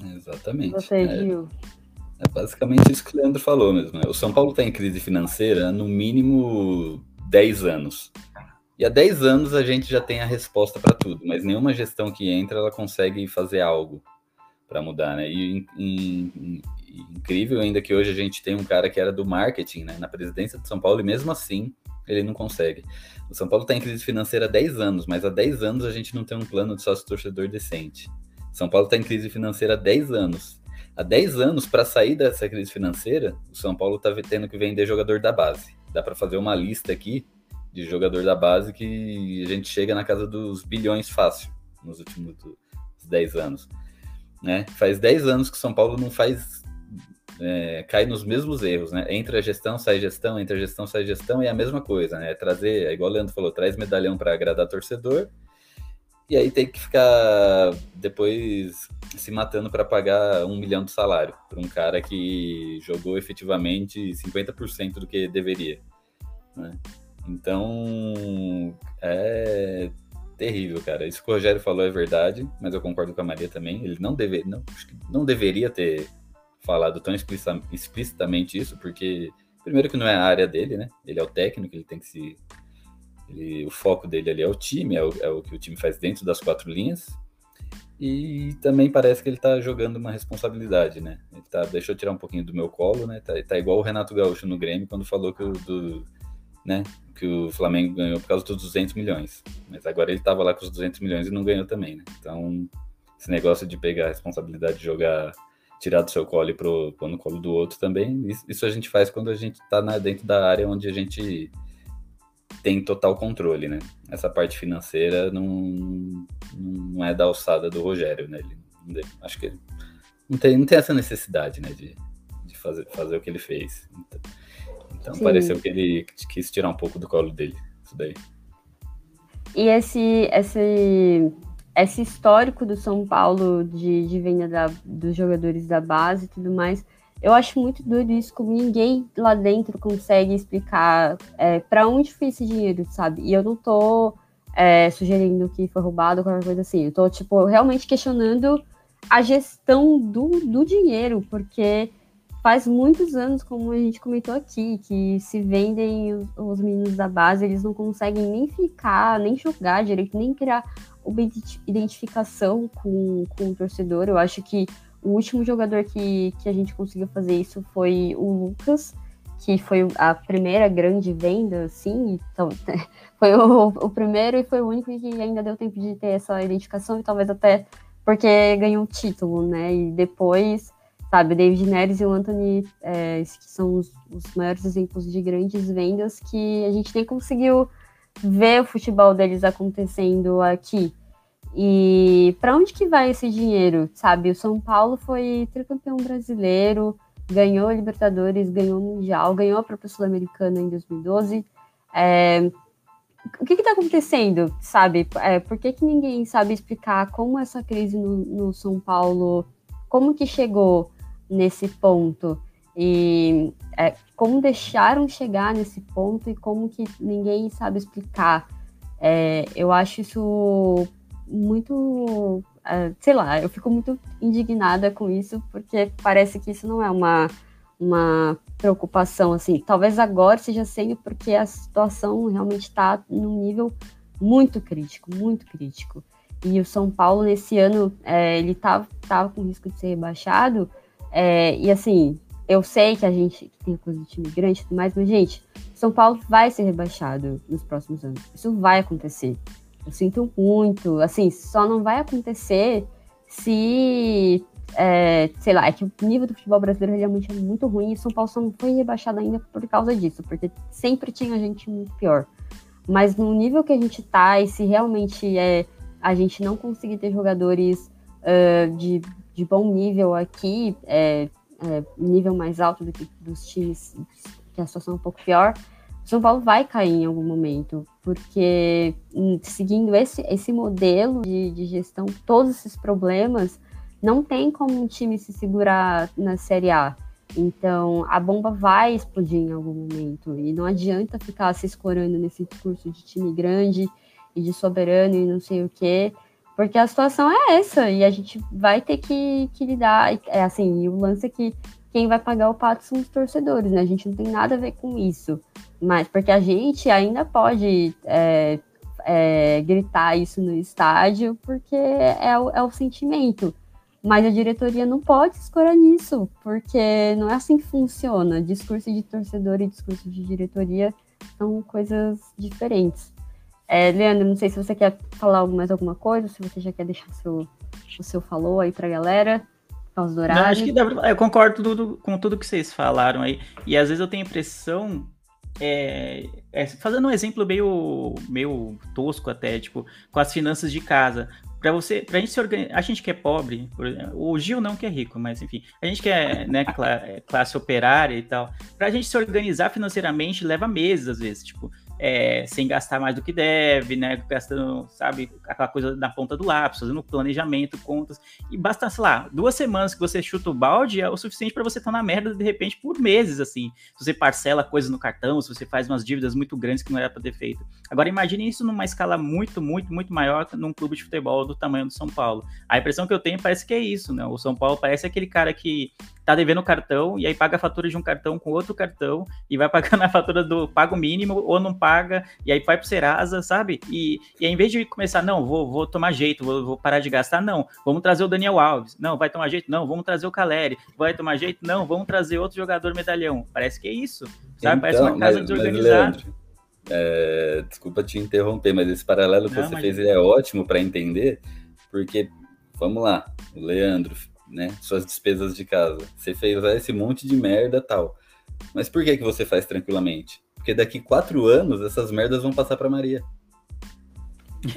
Né? Exatamente. Você, é, Gil? é basicamente isso que o Leandro falou mesmo. Né? O São Paulo está em crise financeira no mínimo 10 anos. E há 10 anos a gente já tem a resposta para tudo, mas nenhuma gestão que entra ela consegue fazer algo para mudar, né? E, e, e, incrível ainda que hoje a gente tem um cara que era do marketing, né, na presidência de São Paulo e mesmo assim ele não consegue. O São Paulo está em crise financeira há 10 anos, mas há 10 anos a gente não tem um plano de sócio torcedor decente. São Paulo está em crise financeira há 10 anos. Há 10 anos, para sair dessa crise financeira, o São Paulo está tendo que vender jogador da base. Dá para fazer uma lista aqui de jogador da base que a gente chega na casa dos bilhões fácil nos últimos 10 anos. Né? Faz 10 anos que o São Paulo não faz. É, cai nos mesmos erros, né? Entra gestão, sai gestão, entra gestão, sai gestão, e é a mesma coisa, né? É trazer, é igual o Leandro falou, traz medalhão para agradar torcedor, e aí tem que ficar depois se matando para pagar um milhão de salário para um cara que jogou efetivamente 50% do que deveria. Né? Então é terrível, cara. Isso que o Rogério falou é verdade, mas eu concordo com a Maria também. Ele não, deve, não, não deveria ter falado tão explicitamente isso, porque primeiro que não é a área dele, né? Ele é o técnico, ele tem que se ele, o foco dele ali é o time, é o, é o, que o time faz dentro das quatro linhas. E também parece que ele tá jogando uma responsabilidade, né? Ele tá, deixa eu tirar um pouquinho do meu colo, né? Tá, tá igual o Renato Gaúcho no Grêmio quando falou que o, do, né, que o Flamengo ganhou por causa dos 200 milhões. Mas agora ele tava lá com os 200 milhões e não ganhou também, né? Então, esse negócio de pegar a responsabilidade de jogar, tirar do seu colo e pôr no colo do outro também, isso a gente faz quando a gente tá na, dentro da área onde a gente tem total controle, né? Essa parte financeira não, não é da alçada do Rogério, né? Ele, acho que ele não tem, não tem essa necessidade, né? De, de fazer, fazer o que ele fez. Então, então pareceu que ele quis tirar um pouco do colo dele, isso daí. E esse, esse, esse histórico do São Paulo de, de venda da, dos jogadores da base e tudo mais eu acho muito doido isso, como ninguém lá dentro consegue explicar é, para onde foi esse dinheiro, sabe? E eu não tô é, sugerindo que foi roubado ou qualquer coisa assim. Eu tô, tipo, realmente questionando a gestão do, do dinheiro, porque faz muitos anos, como a gente comentou aqui, que se vendem os, os meninos da base, eles não conseguem nem ficar, nem jogar direito, nem criar uma identificação com, com o torcedor. Eu acho que o último jogador que, que a gente conseguiu fazer isso foi o Lucas, que foi a primeira grande venda, assim, então, foi o, o, primeiro e foi o único que ainda deu tempo de ter essa identificação, e talvez até porque ganhou um título, né? E depois, sabe, o David Neres e o Anthony, é, que são os, os maiores exemplos de grandes vendas que a gente nem conseguiu ver o futebol deles acontecendo aqui. E para onde que vai esse dinheiro, sabe? O São Paulo foi tricampeão brasileiro, ganhou a Libertadores, ganhou o Mundial, ganhou a própria Sul-Americana em 2012. É, o que está acontecendo, sabe? É, por que, que ninguém sabe explicar como essa crise no, no, São Paulo, como que chegou nesse ponto e é, como deixaram chegar nesse ponto e como que ninguém sabe explicar. É, eu acho isso muito. Uh, sei lá, eu fico muito indignada com isso, porque parece que isso não é uma, uma preocupação, assim. Talvez agora seja sendo porque a situação realmente está num nível muito crítico, muito crítico. E o São Paulo, nesse ano, é, ele tava, tava com risco de ser rebaixado. É, e assim, eu sei que a gente tem coisa de time grande e tudo mais, mas, gente, São Paulo vai ser rebaixado nos próximos anos. Isso vai acontecer. Eu sinto muito. Assim, só não vai acontecer se. É, sei lá, é que o nível do futebol brasileiro realmente é muito ruim e São Paulo só não foi rebaixado ainda por causa disso, porque sempre tinha gente muito pior. Mas no nível que a gente tá, e se realmente é, a gente não conseguir ter jogadores uh, de, de bom nível aqui, é, é, nível mais alto do que dos times que a situação é um pouco pior, São Paulo vai cair em algum momento, porque hum, seguindo esse, esse modelo de, de gestão, todos esses problemas, não tem como um time se segurar na Série A. Então, a bomba vai explodir em algum momento. E não adianta ficar se escorando nesse discurso de time grande e de soberano e não sei o quê, porque a situação é essa. E a gente vai ter que, que lidar. É assim, e o lance é que quem vai pagar o pato são os torcedores, né? A gente não tem nada a ver com isso. Mas porque a gente ainda pode é, é, gritar isso no estádio, porque é o, é o sentimento. Mas a diretoria não pode escolher nisso, porque não é assim que funciona. Discurso de torcedor e discurso de diretoria são coisas diferentes. É, Leandro, não sei se você quer falar mais alguma coisa, se você já quer deixar seu, o seu falou aí pra galera, causa do horário. Não, acho que dá pra, eu concordo tudo, com tudo que vocês falaram aí. E às vezes eu tenho a impressão é, é, fazendo um exemplo meio, meio tosco até, tipo, com as finanças de casa para você, pra gente se organizar, a gente que é pobre, o Gil não que é rico, mas enfim, a gente que é né, classe operária e tal, pra gente se organizar financeiramente leva meses às vezes, tipo, é, sem gastar mais do que deve, né? Gastando, sabe, aquela coisa na ponta do lápis, fazendo planejamento, contas. E basta, sei lá, duas semanas que você chuta o balde é o suficiente para você estar tá na merda de repente por meses, assim. Se você parcela coisas no cartão, se você faz umas dívidas muito grandes que não era para ter feito. Agora imagine isso numa escala muito, muito, muito maior num clube de futebol do tamanho do São Paulo. A impressão que eu tenho parece que é isso, né? O São Paulo parece aquele cara que tá devendo cartão e aí paga a fatura de um cartão com outro cartão e vai pagando a fatura do pago mínimo ou não paga e aí vai pro Serasa, sabe? E, e aí, em vez de começar, não, vou, vou tomar jeito, vou, vou parar de gastar, não, vamos trazer o Daniel Alves, não, vai tomar jeito, não, vamos trazer o Caleri, vai tomar jeito, não, vamos trazer outro jogador medalhão. Parece que é isso, sabe? Então, Parece uma casa mas, desorganizada. Mas, é, desculpa te interromper, mas esse paralelo que não, você mas... fez é ótimo para entender, porque, vamos lá, o Leandro né? Suas despesas de casa. Você fez esse monte de merda tal. Mas por que, que você faz tranquilamente? Porque daqui quatro anos essas merdas vão passar para Maria.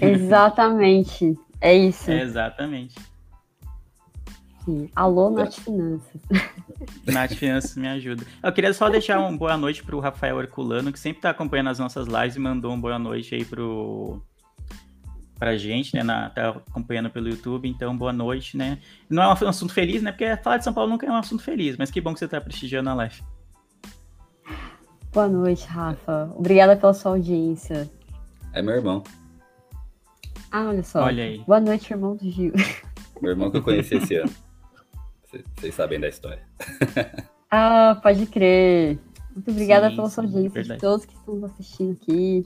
Exatamente. É isso. É exatamente. Sim. Alô, Nath Finanças. Nath Finanças me ajuda. Eu queria só deixar uma boa noite para o Rafael Herculano, que sempre está acompanhando as nossas lives e mandou uma boa noite aí pro pra gente, né? Na, tá acompanhando pelo YouTube, então boa noite, né? Não é um assunto feliz, né? Porque falar de São Paulo nunca é um assunto feliz, mas que bom que você tá prestigiando a live. Boa noite, Rafa. Obrigada pela sua audiência. É meu irmão. Ah, olha só. Olha aí. Boa noite, irmão do Gil. Meu irmão que eu conheci esse ano. Vocês sabem da história. ah, pode crer. Muito obrigada sim, pela sua audiência, de todos que estão assistindo aqui.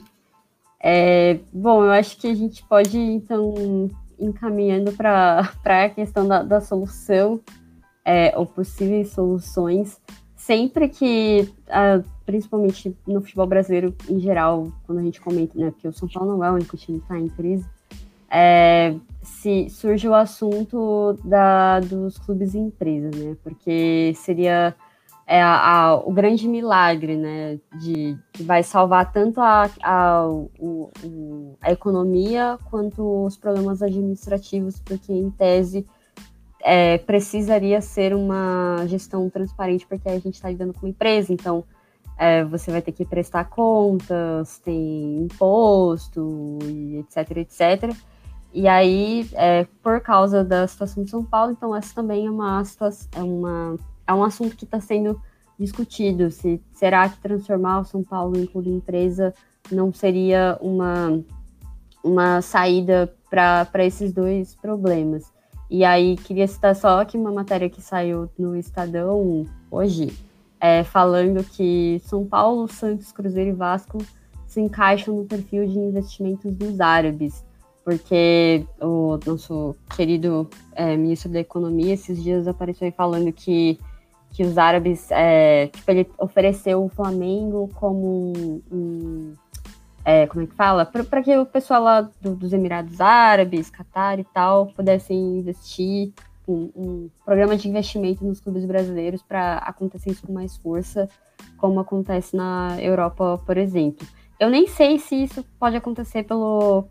É, bom, eu acho que a gente pode, então, encaminhando para a questão da, da solução, é, ou possíveis soluções, sempre que, principalmente no futebol brasileiro em geral, quando a gente comenta, né, que o São Paulo não é o único time que está em crise, é, se surge o assunto da, dos clubes e empresas, né, porque seria é a, a, o grande milagre, né, de que vai salvar tanto a, a, o, o, a economia quanto os problemas administrativos, porque em tese é, precisaria ser uma gestão transparente, porque a gente está lidando com uma empresa, então é, você vai ter que prestar contas, tem imposto, e etc, etc. E aí, é, por causa da situação de São Paulo, então essa também é uma, é uma é um assunto que está sendo discutido. Se será que transformar o São Paulo em clube empresa não seria uma, uma saída para esses dois problemas? E aí queria citar só aqui uma matéria que saiu no Estadão hoje, é, falando que São Paulo, Santos, Cruzeiro e Vasco se encaixam no perfil de investimentos dos árabes, porque o nosso querido é, ministro da Economia esses dias apareceu aí falando que que os árabes, é, tipo, ele ofereceu o Flamengo como um, um é, como é que fala? Para que o pessoal lá do, dos Emirados Árabes, Catar e tal, pudessem investir um, um programa de investimento nos clubes brasileiros para acontecer isso com mais força, como acontece na Europa, por exemplo. Eu nem sei se isso pode acontecer pelo,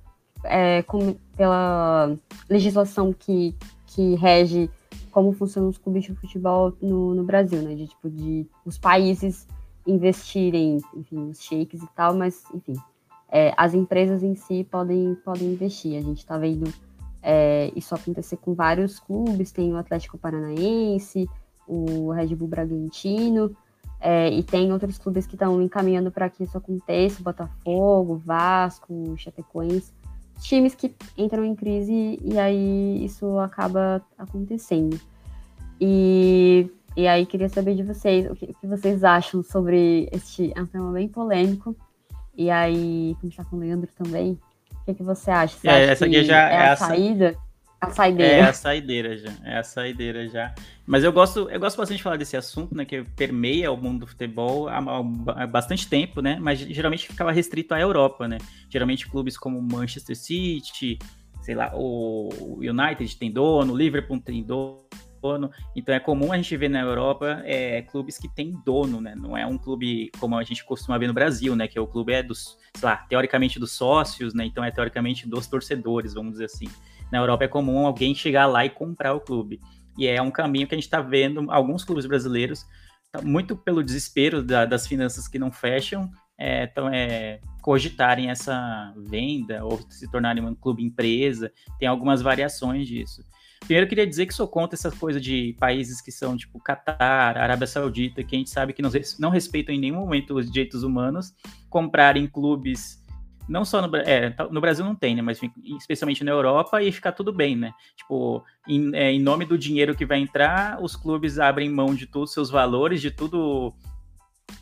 é, com, pela legislação que, que rege como funcionam os clubes de futebol no, no Brasil, né? De tipo de os países investirem, enfim, os shakes e tal, mas, enfim, é, as empresas em si podem, podem investir. A gente está vendo é, isso acontecer com vários clubes, tem o Atlético Paranaense, o Red Bull Bragantino, é, e tem outros clubes que estão encaminhando para que isso aconteça, Botafogo, Vasco, Chapecoense, times que entram em crise e aí isso acaba acontecendo. E, e aí queria saber de vocês, o que, o que vocês acham sobre este é um tema bem polêmico, e aí começar com o Leandro também, o que, que você acha? Você é, acha essa aqui já é, é a a sa- saída? A saideira. É a saideira já, é a saideira já. Mas eu gosto, eu gosto bastante de falar desse assunto, né, que permeia o mundo do futebol há, há bastante tempo, né, mas geralmente ficava restrito à Europa, né. Geralmente clubes como Manchester City, sei lá, o United tem dono, o Liverpool tem dono, então é comum a gente ver na Europa é, clubes que têm dono, né, não é um clube como a gente costuma ver no Brasil, né, que o clube é dos, sei lá, teoricamente dos sócios, né, então é teoricamente dos torcedores, vamos dizer assim. Na Europa é comum alguém chegar lá e comprar o clube. E é um caminho que a gente está vendo alguns clubes brasileiros, tá muito pelo desespero da, das finanças que não fecham, é, tão, é, cogitarem essa venda ou se tornarem um clube empresa. Tem algumas variações disso. Primeiro, eu queria dizer que sou contra essa coisa de países que são tipo Catar, Arábia Saudita, que a gente sabe que não respeitam em nenhum momento os direitos humanos, comprarem clubes não só no, é, no Brasil não tem, né? Mas especialmente na Europa e ficar tudo bem, né? Tipo, em, é, em nome do dinheiro que vai entrar, os clubes abrem mão de todos os seus valores, de tudo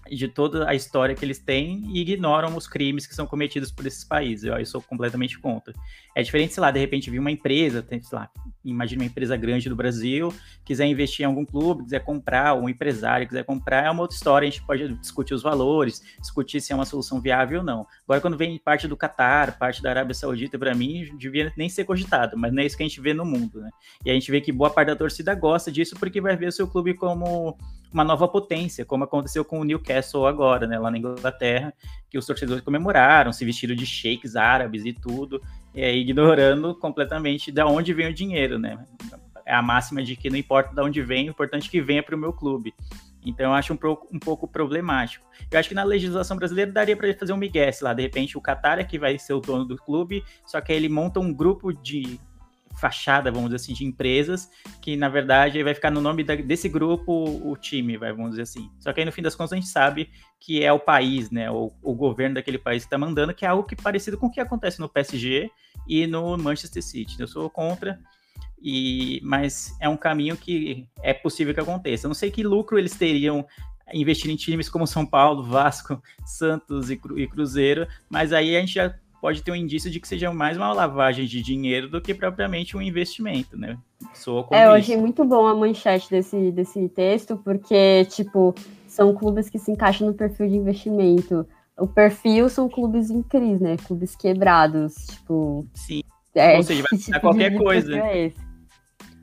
de toda a história que eles têm e ignoram os crimes que são cometidos por esses países. Eu, eu sou completamente contra. É diferente, sei lá, de repente vir uma empresa, tem, sei lá, imagina uma empresa grande do Brasil, quiser investir em algum clube, quiser comprar, ou um empresário quiser comprar, é uma outra história, a gente pode discutir os valores, discutir se é uma solução viável ou não. Agora, quando vem parte do Catar, parte da Arábia Saudita, para mim, devia nem ser cogitado, mas não é isso que a gente vê no mundo, né? E a gente vê que boa parte da torcida gosta disso porque vai ver o seu clube como uma nova potência, como aconteceu com o Newcastle agora, né, lá na Inglaterra, que os torcedores comemoraram, se vestiram de sheiks árabes e tudo, é, ignorando completamente de onde vem o dinheiro, né? É a máxima de que não importa de onde vem, o importante é que venha para o meu clube. Então eu acho um, pro, um, pouco problemático. Eu acho que na legislação brasileira daria para fazer um migué, lá, de repente o Qatar é que vai ser o dono do clube, só que aí ele monta um grupo de fachada, vamos dizer assim, de empresas, que na verdade vai ficar no nome da, desse grupo o time, vamos dizer assim. Só que aí no fim das contas a gente sabe que é o país, né, o, o governo daquele país que está mandando, que é algo que parecido com o que acontece no PSG e no Manchester City. Eu sou contra, e mas é um caminho que é possível que aconteça. Eu não sei que lucro eles teriam investir em times como São Paulo, Vasco, Santos e, e Cruzeiro, mas aí a gente já pode ter um indício de que seja mais uma lavagem de dinheiro do que propriamente um investimento, né? Sou é, eu achei muito bom a manchete desse, desse texto, porque, tipo, são clubes que se encaixam no perfil de investimento. O perfil são clubes em crise, né? Clubes quebrados, tipo... Sim, é, ou seja, vai tipo qualquer coisa. É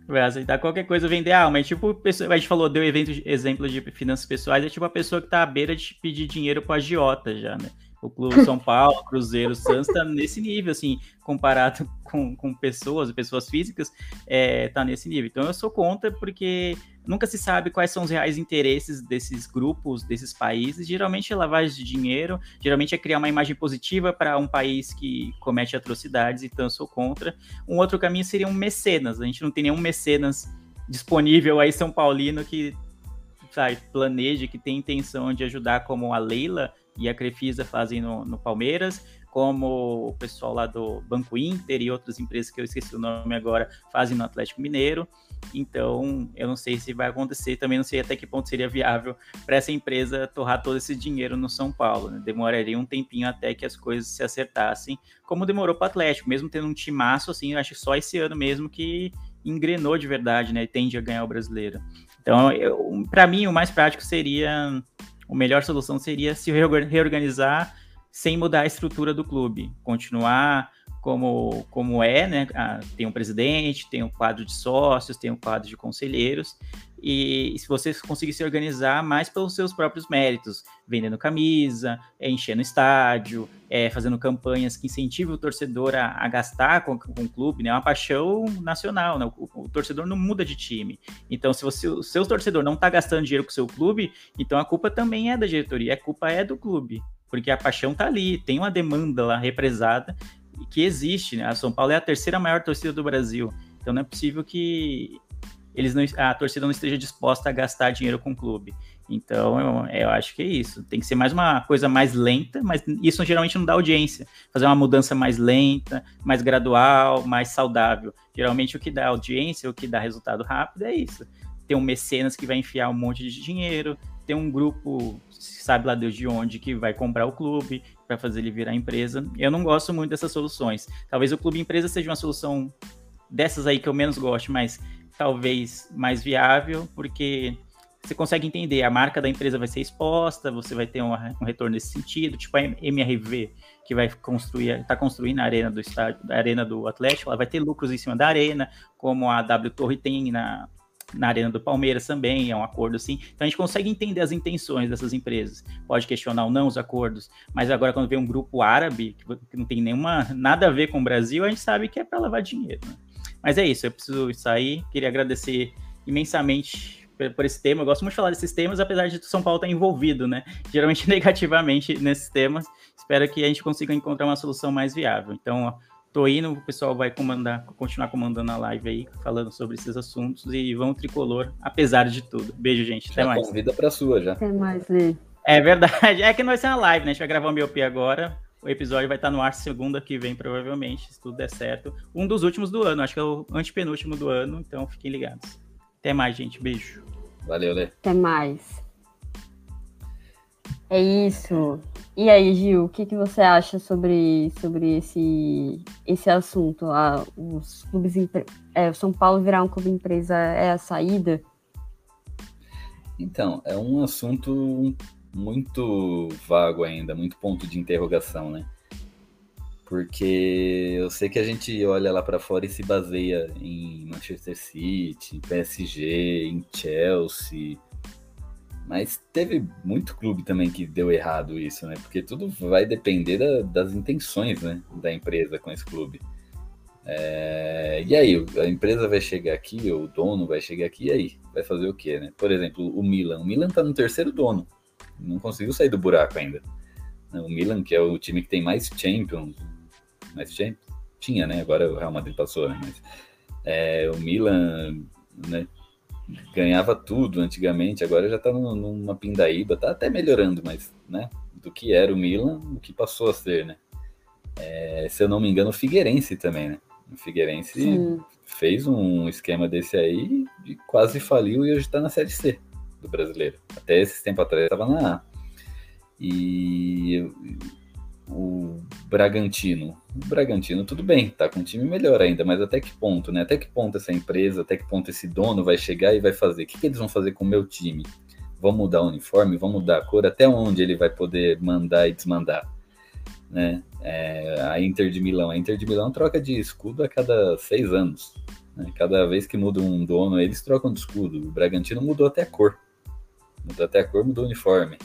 vai aceitar qualquer coisa, vender alma. É tipo, a gente falou, deu evento, exemplo de finanças pessoais, é tipo a pessoa que tá à beira de pedir dinheiro pro agiota já, né? O Clube São Paulo, Cruzeiro, Santos tá nesse nível, assim, comparado com, com pessoas, pessoas físicas, é, tá nesse nível. Então eu sou contra porque nunca se sabe quais são os reais interesses desses grupos, desses países. Geralmente é lavagem de dinheiro, geralmente é criar uma imagem positiva para um país que comete atrocidades, então eu sou contra. Um outro caminho seria um mecenas. A gente não tem nenhum mecenas disponível aí São Paulino que planeje, que tem intenção de ajudar como a Leila e a Crefisa fazem no, no, Palmeiras, como o pessoal lá do Banco Inter e outras empresas que eu esqueci o nome agora fazem no Atlético Mineiro. Então, eu não sei se vai acontecer, também não sei até que ponto seria viável para essa empresa torrar todo esse dinheiro no São Paulo. Né? Demoraria um tempinho até que as coisas se acertassem, como demorou para o Atlético, mesmo tendo um timaço assim, acho que só esse ano mesmo que engrenou de verdade, né? E tende a ganhar o brasileiro. Então, para mim, o mais prático seria a melhor solução seria se reorganizar sem mudar a estrutura do clube, continuar como, como é, né? Ah, tem um presidente, tem um quadro de sócios, tem um quadro de conselheiros, e, se você conseguir se organizar mais pelos seus próprios méritos, vendendo camisa, enchendo estádio, é, fazendo campanhas que incentivem o torcedor a, a gastar com, com, o clube, né? É uma paixão nacional, né? O, o, torcedor não muda de time. Então, se você, o seu torcedor não está gastando dinheiro com o seu clube, então a culpa também é da diretoria, a culpa é do clube. Porque a paixão tá ali, tem uma demanda lá represada que existe, né? A São Paulo é a terceira maior torcida do Brasil. Então não é possível que eles não, a torcida não esteja disposta a gastar dinheiro com o clube. Então, eu, eu, acho que é isso. Tem que ser mais uma coisa mais lenta, mas isso geralmente não dá audiência. Fazer uma mudança mais lenta, mais gradual, mais saudável. Geralmente o que dá audiência, o que dá resultado rápido é isso. Ter um mecenas que vai enfiar um monte de dinheiro, ter um grupo, sabe lá Deus de onde, que vai comprar o clube para fazer ele virar empresa. Eu não gosto muito dessas soluções. Talvez o clube empresa seja uma solução dessas aí que eu menos gosto, mas talvez mais viável, porque você consegue entender, a marca da empresa vai ser exposta, você vai ter um, um retorno nesse sentido, tipo a MRV, que vai construir, está construindo a arena do estádio, a arena do Atlético, ela vai ter lucros em cima da arena, como a W Torre tem na, na arena do Palmeiras também, é um acordo assim. Então a gente consegue entender as intenções dessas empresas. Pode questionar ou não os acordos, mas agora quando vem um grupo árabe, que não tem nenhuma nada a ver com o Brasil, a gente sabe que é para lavar dinheiro. Né? Mas é isso, eu preciso sair. Queria agradecer imensamente por esse tema. Eu gosto muito de falar desses temas, apesar de São Paulo estar envolvido, né? Geralmente negativamente nesses temas. Espero que a gente consiga encontrar uma solução mais viável. Então, tô indo, o pessoal vai comandar, continuar comandando a live aí, falando sobre esses assuntos e vão tricolor, apesar de tudo. Beijo, gente. Até já mais. Convida para sua já. Até mais, Lê. É verdade. É que não vai ser uma live, né? A gente vai gravar o Miopia agora. O episódio vai estar no ar segunda que vem, provavelmente, se tudo der certo. Um dos últimos do ano, acho que é o antepenúltimo do ano, então fiquem ligados. Até mais, gente. Beijo. Valeu, Lê. Até mais. É isso. E aí, Gil, o que, que você acha sobre, sobre esse, esse assunto? Os clubes é, o São Paulo virar um clube empresa é a saída? Então, é um assunto muito vago ainda, muito ponto de interrogação, né? Porque eu sei que a gente olha lá para fora e se baseia em Manchester City, em PSG, em Chelsea. Mas teve muito clube também que deu errado isso, né? Porque tudo vai depender da, das intenções né? da empresa com esse clube. É... E aí, a empresa vai chegar aqui, ou o dono vai chegar aqui, e aí? Vai fazer o quê, né? Por exemplo, o Milan. O Milan tá no terceiro dono não conseguiu sair do buraco ainda. O Milan, que é o time que tem mais Champions, mais Champions? Tinha, né? Agora o Real Madrid passou, né? Mas, é, o Milan, né? Ganhava tudo antigamente, agora já tá numa pindaíba, tá até melhorando, mas, né? Do que era o Milan, o que passou a ser, né? É, se eu não me engano, o Figueirense também, né? O Figueirense Sim. fez um esquema desse aí e quase faliu e hoje está na Série C do brasileiro. Até esse tempo atrás estava na A. E o Bragantino. O Bragantino, tudo bem, tá com um time melhor ainda, mas até que ponto, né? Até que ponto essa empresa, até que ponto esse dono vai chegar e vai fazer? O que, que eles vão fazer com o meu time? Vão mudar o uniforme? Vão mudar a cor? Até onde ele vai poder mandar e desmandar? Né? É, a Inter de Milão. A Inter de Milão troca de escudo a cada seis anos. Né? Cada vez que muda um dono, eles trocam de escudo. O Bragantino mudou até a cor. Mudou até a cor, mudou o uniforme.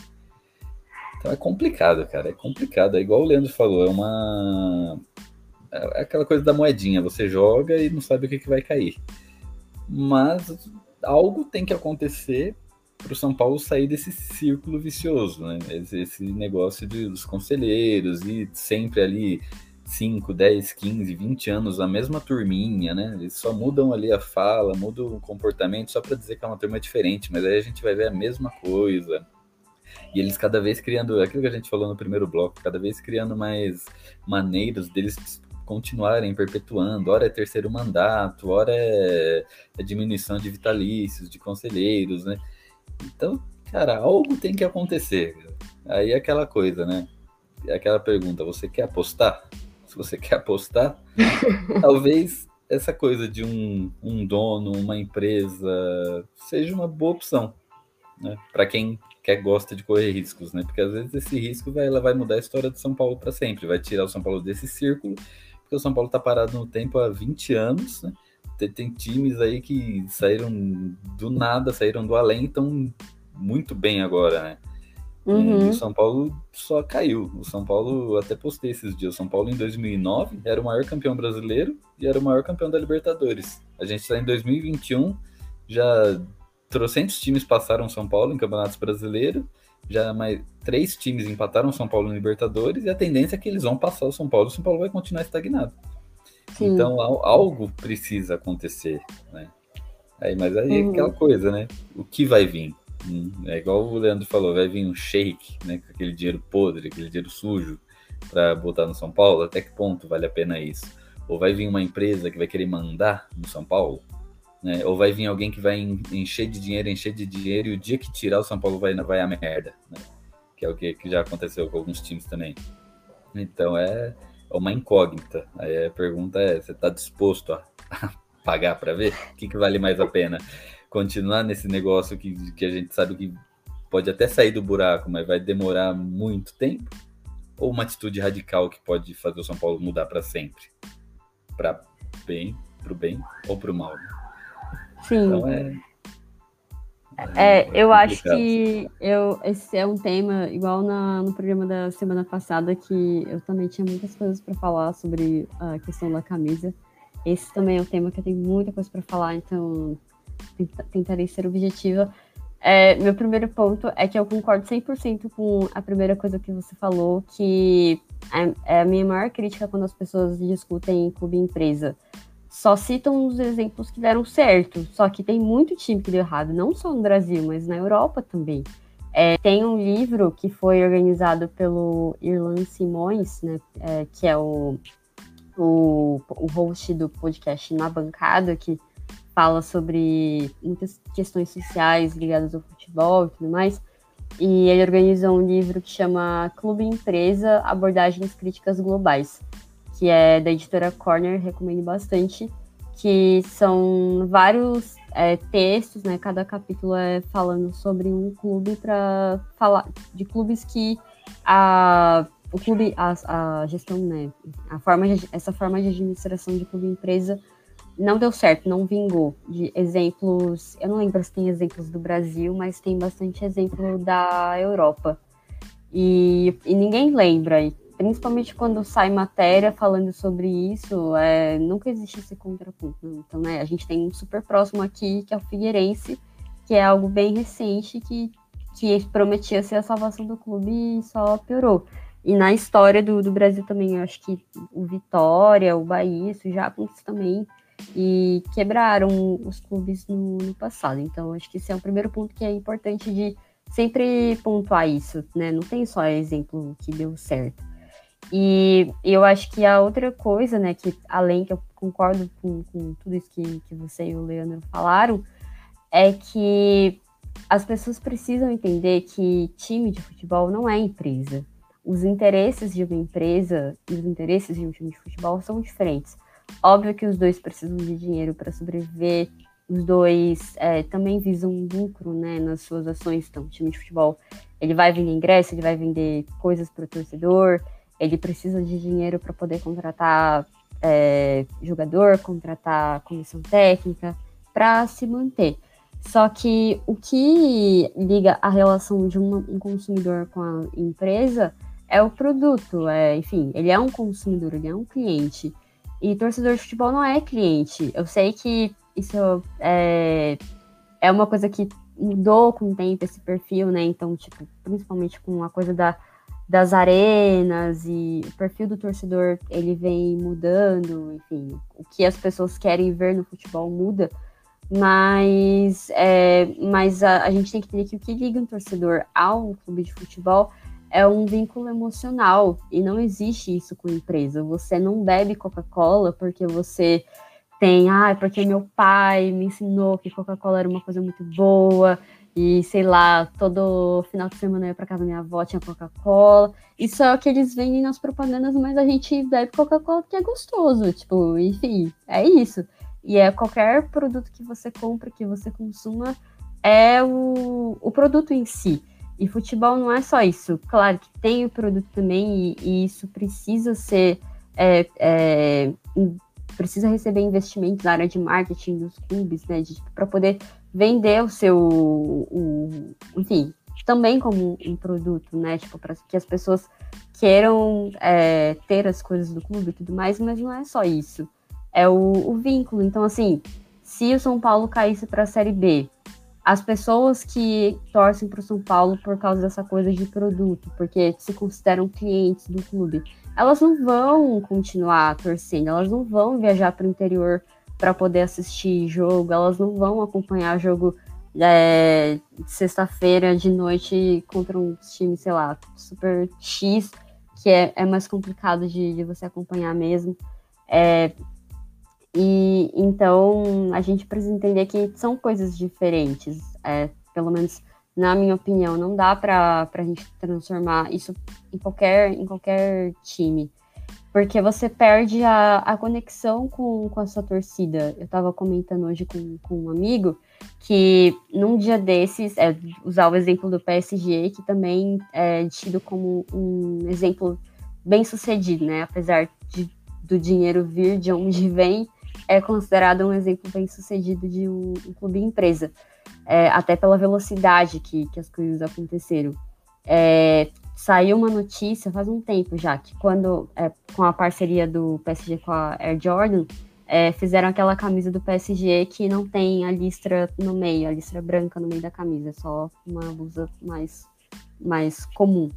Então é complicado, cara. É complicado. É igual o Leandro falou, é uma. É aquela coisa da moedinha. Você joga e não sabe o que, que vai cair. Mas algo tem que acontecer para o São Paulo sair desse círculo vicioso, né? Esse, esse negócio de, dos conselheiros e sempre ali 5, 10, 15, 20 anos a mesma turminha, né? Eles só mudam ali a fala, mudam o comportamento só para dizer que é uma turma diferente, mas aí a gente vai ver a mesma coisa. E eles cada vez criando, aquilo que a gente falou no primeiro bloco, cada vez criando mais maneiras deles continuarem perpetuando. Ora é terceiro mandato, ora é, é diminuição de vitalícios, de conselheiros, né? Então, cara, algo tem que acontecer. Aí é aquela coisa, né? É aquela pergunta, você quer apostar? se você quer apostar, talvez essa coisa de um, um dono, uma empresa, seja uma boa opção, né? Para quem quer gosta de correr riscos, né? Porque às vezes esse risco vai, ela vai mudar a história do São Paulo para sempre, vai tirar o São Paulo desse círculo, porque o São Paulo está parado no tempo há 20 anos, né? Tem, tem times aí que saíram do nada, saíram do além, estão muito bem agora, né? Uhum. E o São Paulo só caiu. O São Paulo, até postei esses dias, o São Paulo em 2009 era o maior campeão brasileiro e era o maior campeão da Libertadores. A gente está em 2021, já trocentos times passaram São Paulo em campeonatos brasileiros, já mais três times empataram São Paulo em Libertadores e a tendência é que eles vão passar o São Paulo, o São Paulo vai continuar estagnado. Sim. Então al- algo precisa acontecer, né? Aí, mas aí é Uhum. aquela coisa, né? O que vai vir? Hum, É igual o Leandro falou, vai vir um shake, né? Com aquele dinheiro podre, aquele dinheiro sujo para botar no São Paulo. Até que ponto vale a pena isso? Ou vai vir uma empresa que vai querer mandar no São Paulo? Né? Ou vai vir alguém que vai en- encher de dinheiro, encher de dinheiro, e o dia que tirar o São Paulo vai, vai a merda, né? Que é o que, que já aconteceu com alguns times também. Então é é uma incógnita. Aí a pergunta é: você está disposto a pagar para ver? O que, que vale mais a pena? Continuar nesse negócio que, que a gente sabe que pode até sair do buraco, mas vai demorar muito tempo? Ou uma atitude radical que pode fazer o São Paulo mudar para sempre? Para bem, para o bem ou para o mal? né? Sim. Então é. É, eu acho que eu, esse é um tema, igual na, no programa da semana passada, que eu também tinha muitas coisas para falar sobre a questão da camisa. Esse também é um tema que eu tenho muita coisa para falar, então tenta- tentarei ser objetiva. É, meu primeiro ponto é que eu concordo 100% com a primeira coisa que você falou, que é, é a minha maior crítica quando as pessoas discutem clube e empresa só citam os exemplos que deram certo. Só que tem muito time que deu errado, não só no Brasil, mas na Europa também. É, tem um livro que foi organizado pelo Irlan Simões, né, é, que é o, o, o host do podcast Na Bancada, que fala sobre muitas questões sociais ligadas ao futebol e tudo mais. E ele organizou um livro que chama Clube Empresa Abordagens Críticas Globais que é da editora Corner, recomendo bastante, que são vários é, textos, né? Cada capítulo é falando sobre um clube para falar de clubes que a o clube, a, a gestão, né? A forma essa forma de administração de clube empresa não deu certo, não vingou. De exemplos, eu não lembro se tem exemplos do Brasil, mas tem bastante exemplo da Europa. E, e ninguém lembra. Principalmente quando sai matéria falando sobre isso, é, nunca existe esse contraponto. Não. Então, né, a gente tem um super próximo aqui, que é o Figueirense, que é algo bem recente, que, que prometia ser a salvação do clube e só piorou. E na história do, do Brasil também, eu acho que o Vitória, o Bahia, isso já aconteceu também, e quebraram os clubes no, no passado. Então, acho que esse é o primeiro ponto que é importante de sempre pontuar isso, né? Não tem só exemplo que deu certo. E eu acho que a outra coisa, né, que além que eu concordo com, com tudo isso que, que você e o Leandro falaram, é que as pessoas precisam entender que time de futebol não é empresa. Os interesses de uma empresa e os interesses de um time de futebol são diferentes. Óbvio que os dois precisam de dinheiro para sobreviver, os dois é, também visam lucro né, nas suas ações. Então, o time de futebol ele vai vender ingresso, ele vai vender coisas para o torcedor, ele precisa de dinheiro para poder contratar é, jogador, contratar comissão técnica, para se manter. Só que o que liga a relação de uma, um consumidor com a empresa é o produto. É, enfim, ele é um consumidor, ele é um cliente. E torcedor de futebol não é cliente. Eu sei que isso é, é uma coisa que mudou com o tempo esse perfil, né? Então, tipo, principalmente com a coisa da, das arenas e o perfil do torcedor, ele vem mudando, enfim, o que as pessoas querem ver no futebol muda, mas, é, mas a, a gente tem que entender que o que liga um torcedor ao clube de futebol é um vínculo emocional e não existe isso com empresa. Você não bebe Coca-Cola porque você tem, ah, porque meu pai me ensinou que Coca-Cola era uma coisa muito boa e sei lá, todo final de semana eu ia pra casa da minha avó, tinha Coca-Cola. Isso é o que eles vendem nas propagandas, mas a gente bebe Coca-Cola porque é gostoso. Tipo, enfim, é isso. E é qualquer produto que você compra, que você consuma, é o, o produto em si. E futebol não é só isso. Claro que tem o produto também, e, e isso precisa ser. É, é, precisa receber investimentos na área de marketing dos clubes, né? Para poder vender o seu. O, enfim, também como um produto, né? Tipo, para que as pessoas queiram é, ter as coisas do clube e tudo mais, mas não é só isso. É o, o vínculo. Então, assim, se o São Paulo caísse para a Série B, as pessoas que torcem para o São Paulo por causa dessa coisa de produto, porque se consideram clientes do clube, elas não vão continuar torcendo, elas não vão viajar para o interior para poder assistir jogo, elas não vão acompanhar jogo é, sexta-feira de noite contra um time, sei lá, super X, que é, é mais complicado de, de você acompanhar mesmo. É, e então a gente precisa entender que são coisas diferentes, é, pelo menos na minha opinião, não dá para a gente transformar isso em qualquer, em qualquer time porque você perde a, a conexão com, com a sua torcida. Eu estava comentando hoje com, com um amigo que num dia desses, é, usar o exemplo do PSG, que também é tido como um exemplo bem sucedido, né? Apesar de, do dinheiro vir de onde vem, é considerado um exemplo bem sucedido de um, um clube empresa, é, até pela velocidade que, que as coisas aconteceram. É, saiu uma notícia faz um tempo já, que quando, é, com a parceria do PSG com a Air Jordan, é, fizeram aquela camisa do PSG que não tem a listra no meio, a listra branca no meio da camisa, é só uma blusa mais, mais comum.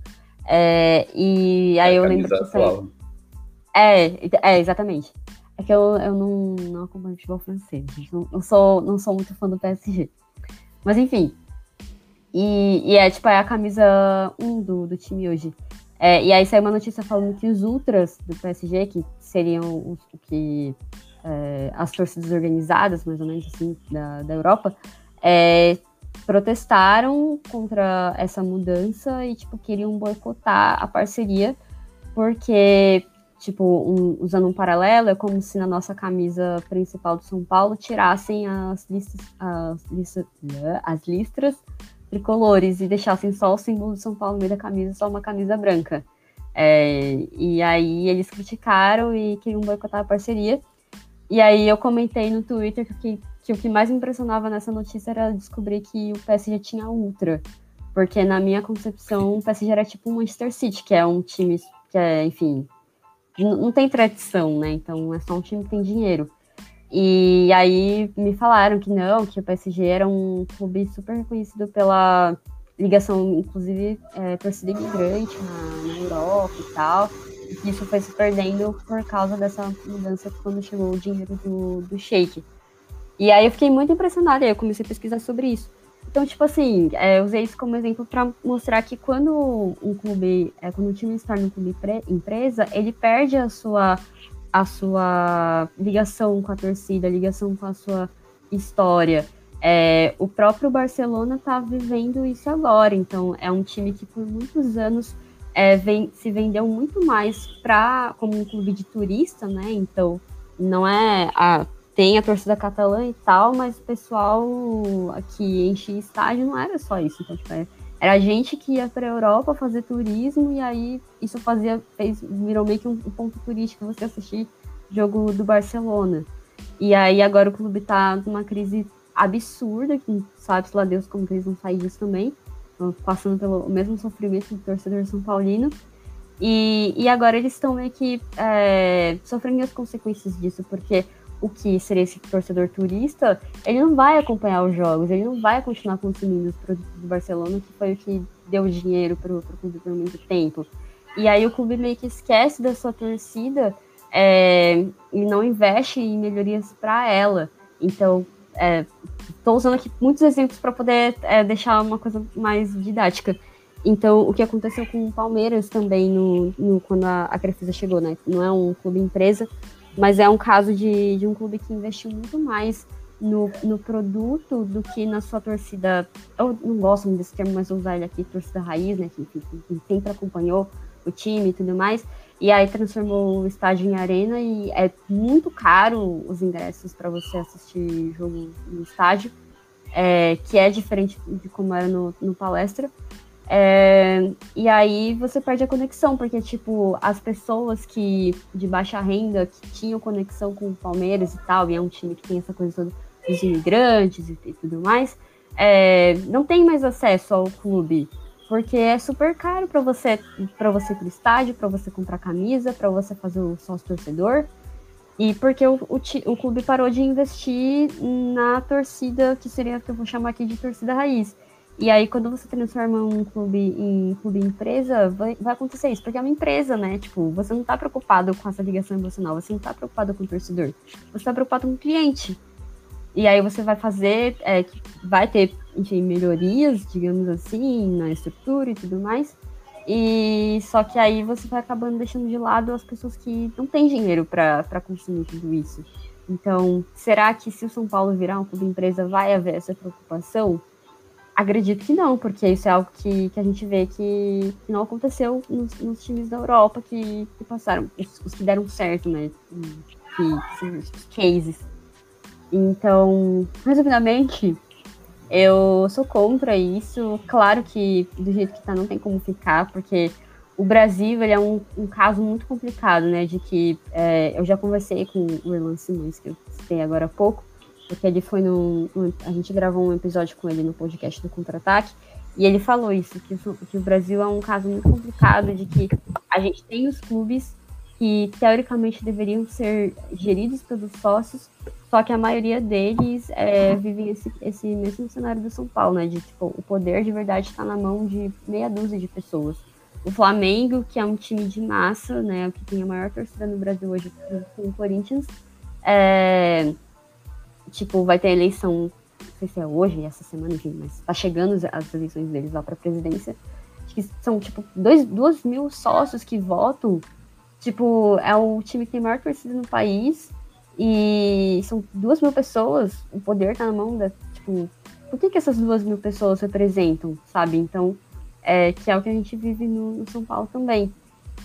É, e aí é eu lembro que saiu... É, é, exatamente. É que eu, eu não, não acompanho futebol francês, não, não, sou, não sou muito fã do PSG. Mas enfim, e, e, é tipo é a camisa 1 do, do time hoje. É, e aí saiu uma notícia falando que os ultras do PSG, que seriam os que é, as torcidas organizadas, mais ou menos assim, da, da Europa, é, protestaram contra essa mudança e tipo queriam boicotar a parceria, porque tipo um, usando um paralelo é como se na nossa camisa principal do São Paulo tirassem as listas, as, listas, as listras tricolores e deixassem só o símbolo de São Paulo no meio da camisa, só uma camisa branca. É, e aí eles criticaram e queriam boicotar a parceria. E aí eu comentei no Twitter que, que o que mais impressionava nessa notícia era descobrir que o PSG tinha ultra. Porque na minha concepção, o PSG era tipo um Manchester City, que é um time que é, enfim, não tem tradição, né? Então é só um time que tem dinheiro. E aí me falaram que não, que o PSG era um clube super reconhecido pela ligação, inclusive, é, torcida imigrante na, na, Europa e tal. E isso foi se perdendo por causa dessa mudança quando chegou o dinheiro do, do Sheik. E aí eu fiquei muito impressionada, e eu comecei a pesquisar sobre isso. Então, tipo assim, é, usei isso como exemplo para mostrar que quando um clube, é, quando o time está no clube empresa, ele perde a sua a sua ligação com a torcida, a ligação com a sua história. É, o próprio Barcelona está vivendo isso agora, então é um time que por muitos anos é, vem, se vendeu muito mais para como um clube de turista, né? Então não é a tem a torcida catalã e tal, mas o pessoal que enchia estádio não era só isso. Então, tipo, é, era gente que ia para a Europa fazer turismo e aí isso fazia, fez, virou meio que um, ponto turístico você assistir jogo do Barcelona. E aí agora o clube tá numa crise absurda, que sabe-se lá Deus como que eles vão sair disso também, passando pelo mesmo sofrimento do torcedor São Paulino. E, e agora eles estão meio que é, sofrendo as consequências disso, porque o que seria esse torcedor turista, ele não vai acompanhar os jogos, ele não vai continuar consumindo os produtos do Barcelona, que foi o que deu dinheiro para o clube por muito tempo. E aí o clube meio que esquece da sua torcida é, e não investe em melhorias para ela. Então, estou é, usando aqui muitos exemplos para poder é, deixar uma coisa mais didática. Então, o que aconteceu com o Palmeiras também no, no quando a, a Crefisa chegou, né? Não é um clube empresa, mas é um caso de, de um clube que investiu muito mais no, no produto do que na sua torcida. Eu não gosto desse termo, mas vou usar ele aqui, torcida raiz, né? Que, que, que sempre acompanhou o time e tudo mais. E aí transformou o estádio em arena e é muito caro os ingressos para você assistir jogo no estádio, é, que é diferente de como era no, no palestra. É, e aí você perde a conexão, porque, tipo, as pessoas que de baixa renda, que tinham conexão com o Palmeiras e tal, e é um time que tem essa coisa toda dos imigrantes e, e tudo mais, é, não tem mais acesso ao clube, porque é super caro para você para você ir pro estádio, para você comprar camisa, para você fazer o sócio torcedor. E porque o, o, o, clube parou de investir na torcida, que seria que eu vou chamar aqui de torcida raiz. E aí, quando você transforma um clube em clube empresa, vai, vai acontecer isso, porque é uma empresa, né? Tipo, você não tá preocupado com essa ligação emocional, você não tá preocupado com o torcedor, você tá preocupado com o cliente. E aí você vai fazer, é, vai ter, enfim, melhorias, digamos assim, na estrutura e tudo mais. E só que aí você vai acabando deixando de lado as pessoas que não têm dinheiro para consumir tudo isso. Então, será que se o São Paulo virar um clube empresa vai haver essa preocupação? Acredito que não, porque isso é algo que, que a gente vê que, não aconteceu nos, nos, times da Europa que, que passaram, os, os, que deram certo, né? Que os cases então, resumidamente, eu sou contra isso. Claro que do jeito que tá não tem como ficar, porque o Brasil ele é um, um caso muito complicado, né? De que é, eu já conversei com o Erlan Simões, que eu citei agora há pouco, porque ele foi no. A gente gravou um episódio com ele no podcast do Contra-Ataque, e ele falou isso, que que o Brasil é um caso muito complicado, de que a gente tem os clubes que teoricamente deveriam ser geridos pelos sócios, só que a maioria deles é, vivem esse, esse mesmo cenário do São Paulo, né? De tipo, o poder de verdade está na mão de meia dúzia de pessoas. O Flamengo, que é um time de massa, né? Que tem a maior torcida no Brasil hoje com o Corinthians, é, tipo, vai ter eleição, não sei se é hoje, essa semana, enfim, mas tá chegando as eleições deles lá para a presidência. Acho que são, tipo, dois, duas mil sócios que votam. Tipo, é o time que tem a maior torcida no país e são duas mil pessoas, o poder tá na mão da. Tipo, o que, que essas duas mil pessoas representam, sabe? Então, é, que é o que a gente vive no, no São Paulo também.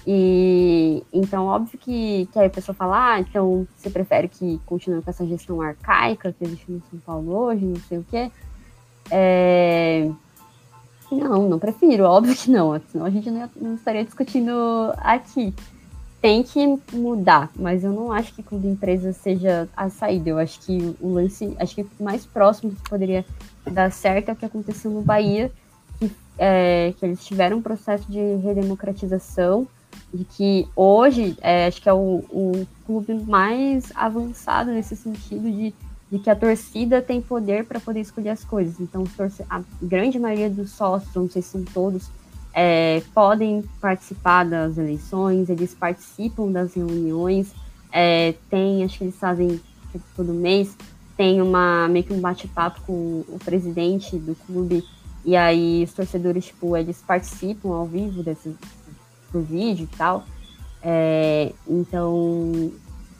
E então, óbvio que, que aí a pessoa fala, ah, então você prefere que continue com essa gestão arcaica que existe no São Paulo hoje, não sei o quê. É... Não, não prefiro, óbvio que não, senão a gente não, não estaria discutindo aqui tem que mudar, mas eu não acho que clube empresa seja a saída. Eu acho que o lance, acho que o mais próximo que poderia dar certo é o que aconteceu no Bahia, que, é, que eles tiveram um processo de redemocratização, de que hoje é, acho que é o, o, clube mais avançado nesse sentido de, de que a torcida tem poder para poder escolher as coisas. Então, a grande maioria dos sócios, não sei se são todos, é, podem participar das eleições, eles participam das reuniões, é, tem, acho que eles fazem tipo, todo mês, tem uma meio que um bate-papo com o presidente do clube, e aí os torcedores, tipo, eles participam ao vivo desse, do vídeo e tal. É, então,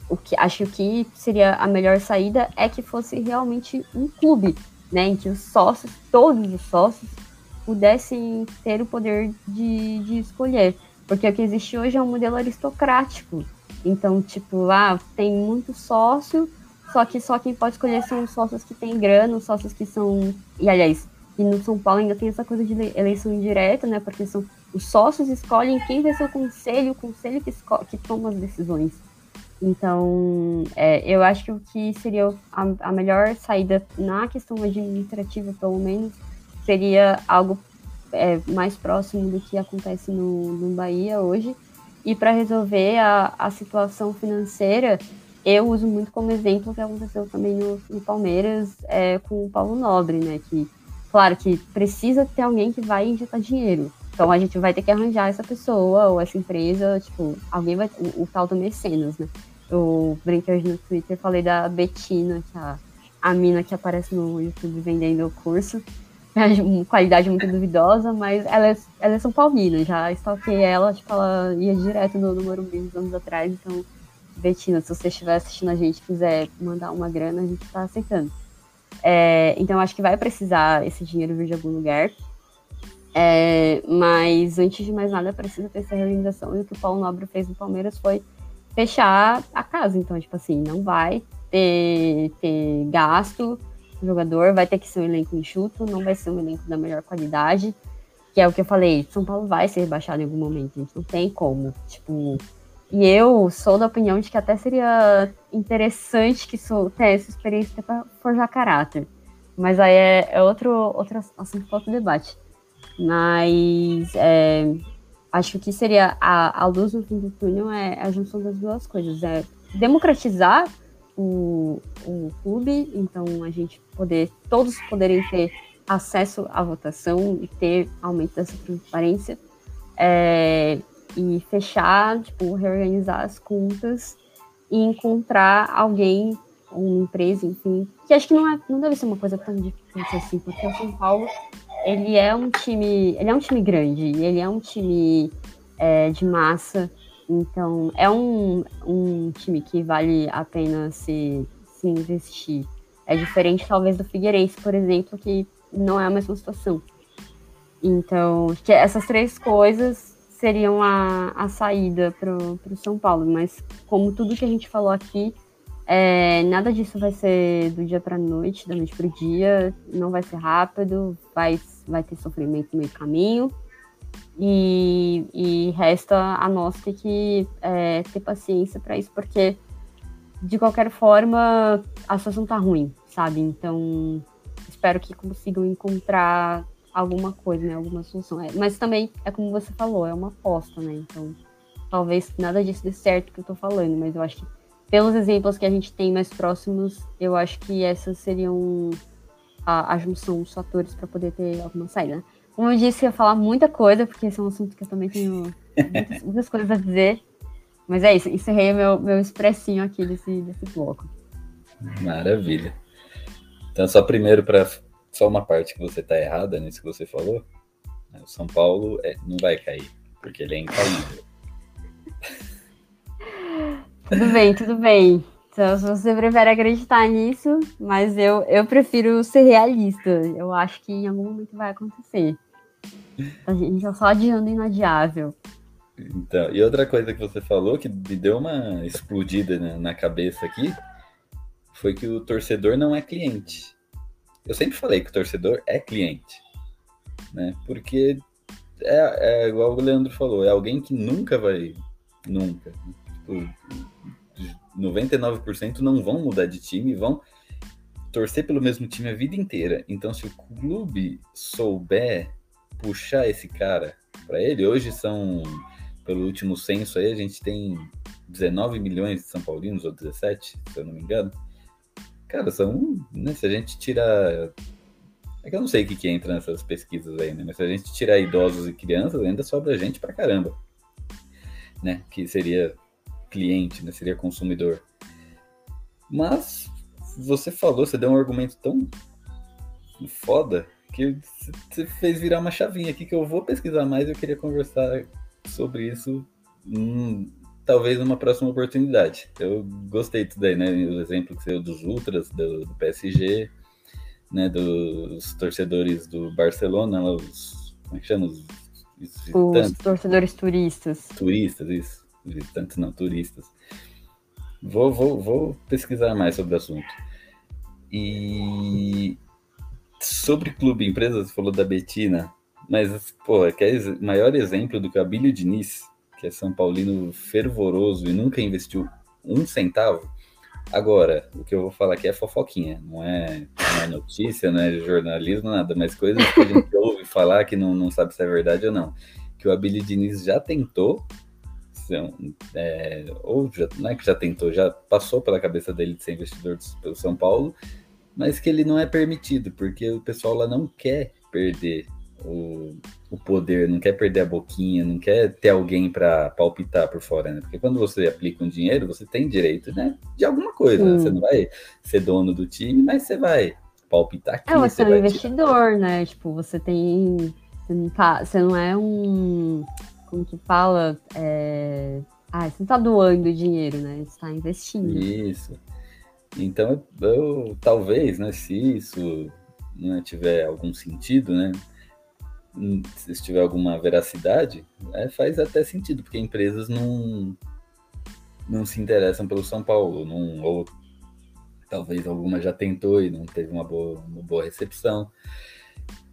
o que, acho que seria a melhor saída é que fosse realmente um clube, né, em que os sócios, todos os sócios, pudessem ter o poder de, de escolher. Porque o que existe hoje é um modelo aristocrático. Então, tipo, ah, tem muito sócio, só que só quem pode escolher são os sócios que têm grana, os sócios que são. E aliás, e no São Paulo ainda tem essa coisa de eleição indireta, né? Porque são os sócios escolhem quem vai ser o conselho, o conselho que, que toma as decisões. Então, é, eu acho que o que seria a, a melhor saída na questão administrativa, pelo menos, seria algo é, mais próximo do que acontece no, no Bahia hoje. E para resolver a, a situação financeira, eu uso muito como exemplo o que aconteceu também no, no Palmeiras é, com o Paulo Nobre, né? Que, claro, que precisa ter alguém que vai injetar dinheiro. Então a gente vai ter que arranjar essa pessoa ou essa empresa, tipo, alguém vai. O, o tal do mecenas, né? Eu brinquei hoje no Twitter, falei da Betina, que é a, a mina que aparece no YouTube vendendo o curso. qualidade muito duvidosa, mas ela é, ela é São Paulina, já stalkei ela, tipo, ela ia direto no, no Morumbi uns anos atrás, então, Betina, se você estiver assistindo a gente quiser mandar uma grana, a gente tá aceitando. É, então, acho que vai precisar esse dinheiro vir de algum lugar, é, mas antes de mais nada, precisa ter essa realização, e o que o Paulo Nobre fez no Palmeiras foi fechar a casa, então, tipo assim, não vai ter, ter gasto, jogador, vai ter que ser um elenco enxuto, não vai ser um elenco da melhor qualidade, que é o que eu falei, São Paulo vai ser rebaixado em algum momento, gente, não tem como, tipo, e eu sou da opinião de que até seria interessante que isso, ter essa experiência para forjar caráter. Mas aí é, é outro, outro assunto para outro debate. Mas é, acho que seria a, a luz no fim do túnel é a junção das duas coisas. É democratizar o, o clube, então a gente poder, todos poderem ter acesso à votação e ter aumento dessa transparência. É, e fechar, tipo, reorganizar as contas e encontrar alguém, uma empresa, enfim, que acho que não, é, não deve ser uma coisa tão difícil assim, porque o São Paulo, ele é um time, ele é um time grande, ele é um time é, de massa, então é um, um time que vale a pena se, se investir. É diferente, talvez, do Figueirense, por exemplo, que não é a mesma situação. Então, essas três coisas seriam a, a saída para o São Paulo. Mas, como tudo que a gente falou aqui, é, nada disso vai ser do dia para a noite, da noite para o dia, não vai ser rápido, vai, vai ter sofrimento no meio caminho. E, e resta a nós ter que é, ter paciência para isso, porque de qualquer forma a situação tá ruim, sabe? Então espero que consigam encontrar alguma coisa, né? Alguma solução. É, mas também é como você falou, é uma aposta, né? Então, talvez nada disso dê certo que eu tô falando, mas eu acho que pelos exemplos que a gente tem mais próximos, eu acho que essas seriam a, a junção dos fatores para poder ter alguma saída. Como eu disse, eu ia falar muita coisa, porque esse é um assunto que eu também tenho muitas, muitas coisas a dizer. Mas é isso, encerrei meu, meu expressinho aqui desse, desse bloco. Maravilha. Então, só primeiro para só uma parte que você está errada nisso que você falou. Né? O São Paulo é, não vai cair, porque ele é incaível. tudo bem, tudo bem. Então, se você prefere acreditar nisso, mas eu, eu prefiro ser realista. Eu acho que em algum momento vai acontecer. A gente é só adiando inadiável. Então, e outra coisa que você falou que me deu uma explodida na, na cabeça aqui foi que o torcedor não é cliente. Eu sempre falei que o torcedor é cliente, né? Porque é, é igual o Leandro falou, é alguém que nunca vai, nunca, tipo, 99% não vão mudar de time, vão torcer pelo mesmo time a vida inteira. Então, se o clube souber puxar esse cara para ele, hoje são, pelo último censo aí, a gente tem 19 milhões de São Paulinos, ou 17, se eu não me engano. Cara, são. Né, se a gente tirar. É que eu não sei o que, que entra nessas pesquisas aí, né? Mas se a gente tirar idosos e crianças, ainda sobra gente pra caramba. Né? Que seria cliente, né? Seria consumidor. Mas você falou, você deu um argumento tão foda que você fez virar uma chavinha aqui que eu vou pesquisar mais. Eu queria conversar sobre isso hum, talvez numa próxima oportunidade. Eu gostei disso daí, né? O exemplo que você deu dos Ultras, do, do, PSG, né? Dos torcedores do Barcelona, os. Como é que chama? Os, os torcedores turistas. Turistas, isso. Visitantes não, turistas. Vou, vou, vou pesquisar mais sobre o assunto. E sobre clube empresa, você falou da Betina, mas, pô, que é maior exemplo do que a Abílio Diniz que é São Paulino fervoroso e nunca investiu um centavo. Agora, o que eu vou falar aqui é fofoquinha, não é, não é notícia, não é jornalismo, nada, mas coisas que a gente ouve falar que não, não sabe se é verdade ou não. Que o Abílio Diniz já tentou, é, ou já, não é que já tentou, já passou pela cabeça dele de ser investidor pelo São Paulo, mas que ele não é permitido, porque o pessoal lá não quer perder o, o poder, não quer perder a boquinha, não quer ter alguém para palpitar por fora, né? Porque quando você aplica um dinheiro, você tem direito, né? De alguma coisa, né? Você não vai ser dono do time, mas você vai palpitar aqui. É, você, você é um investidor, tirar. né? Tipo, você tem. Você não, tá, você não é um. Como que fala? É... Ah, você não tá doando dinheiro, né? Você está investindo. Isso. Então, eu, talvez, né, se isso né, tiver algum sentido, né, se tiver alguma veracidade, é, faz até sentido, porque empresas não, não se interessam pelo São Paulo, não, ou talvez alguma já tentou e não teve uma boa, uma boa recepção.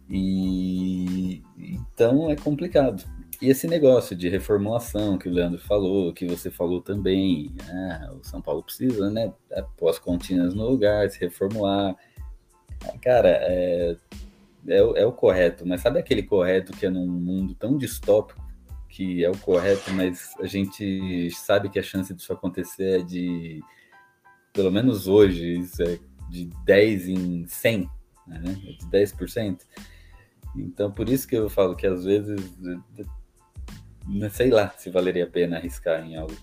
E então é complicado. E esse negócio de reformulação que o Leandro falou, que você falou também, ah, o São Paulo precisa, né, pôr as continhas no lugar, se reformular. Cara, é, é, o- é o correto, mas sabe aquele correto que é num mundo tão distópico que é o correto, mas a gente sabe que a chance disso acontecer é de, pelo menos hoje, isso é de 10 em 100, né? De 10%. Então, por isso que eu falo que às vezes, sei lá se valeria a pena arriscar em algo,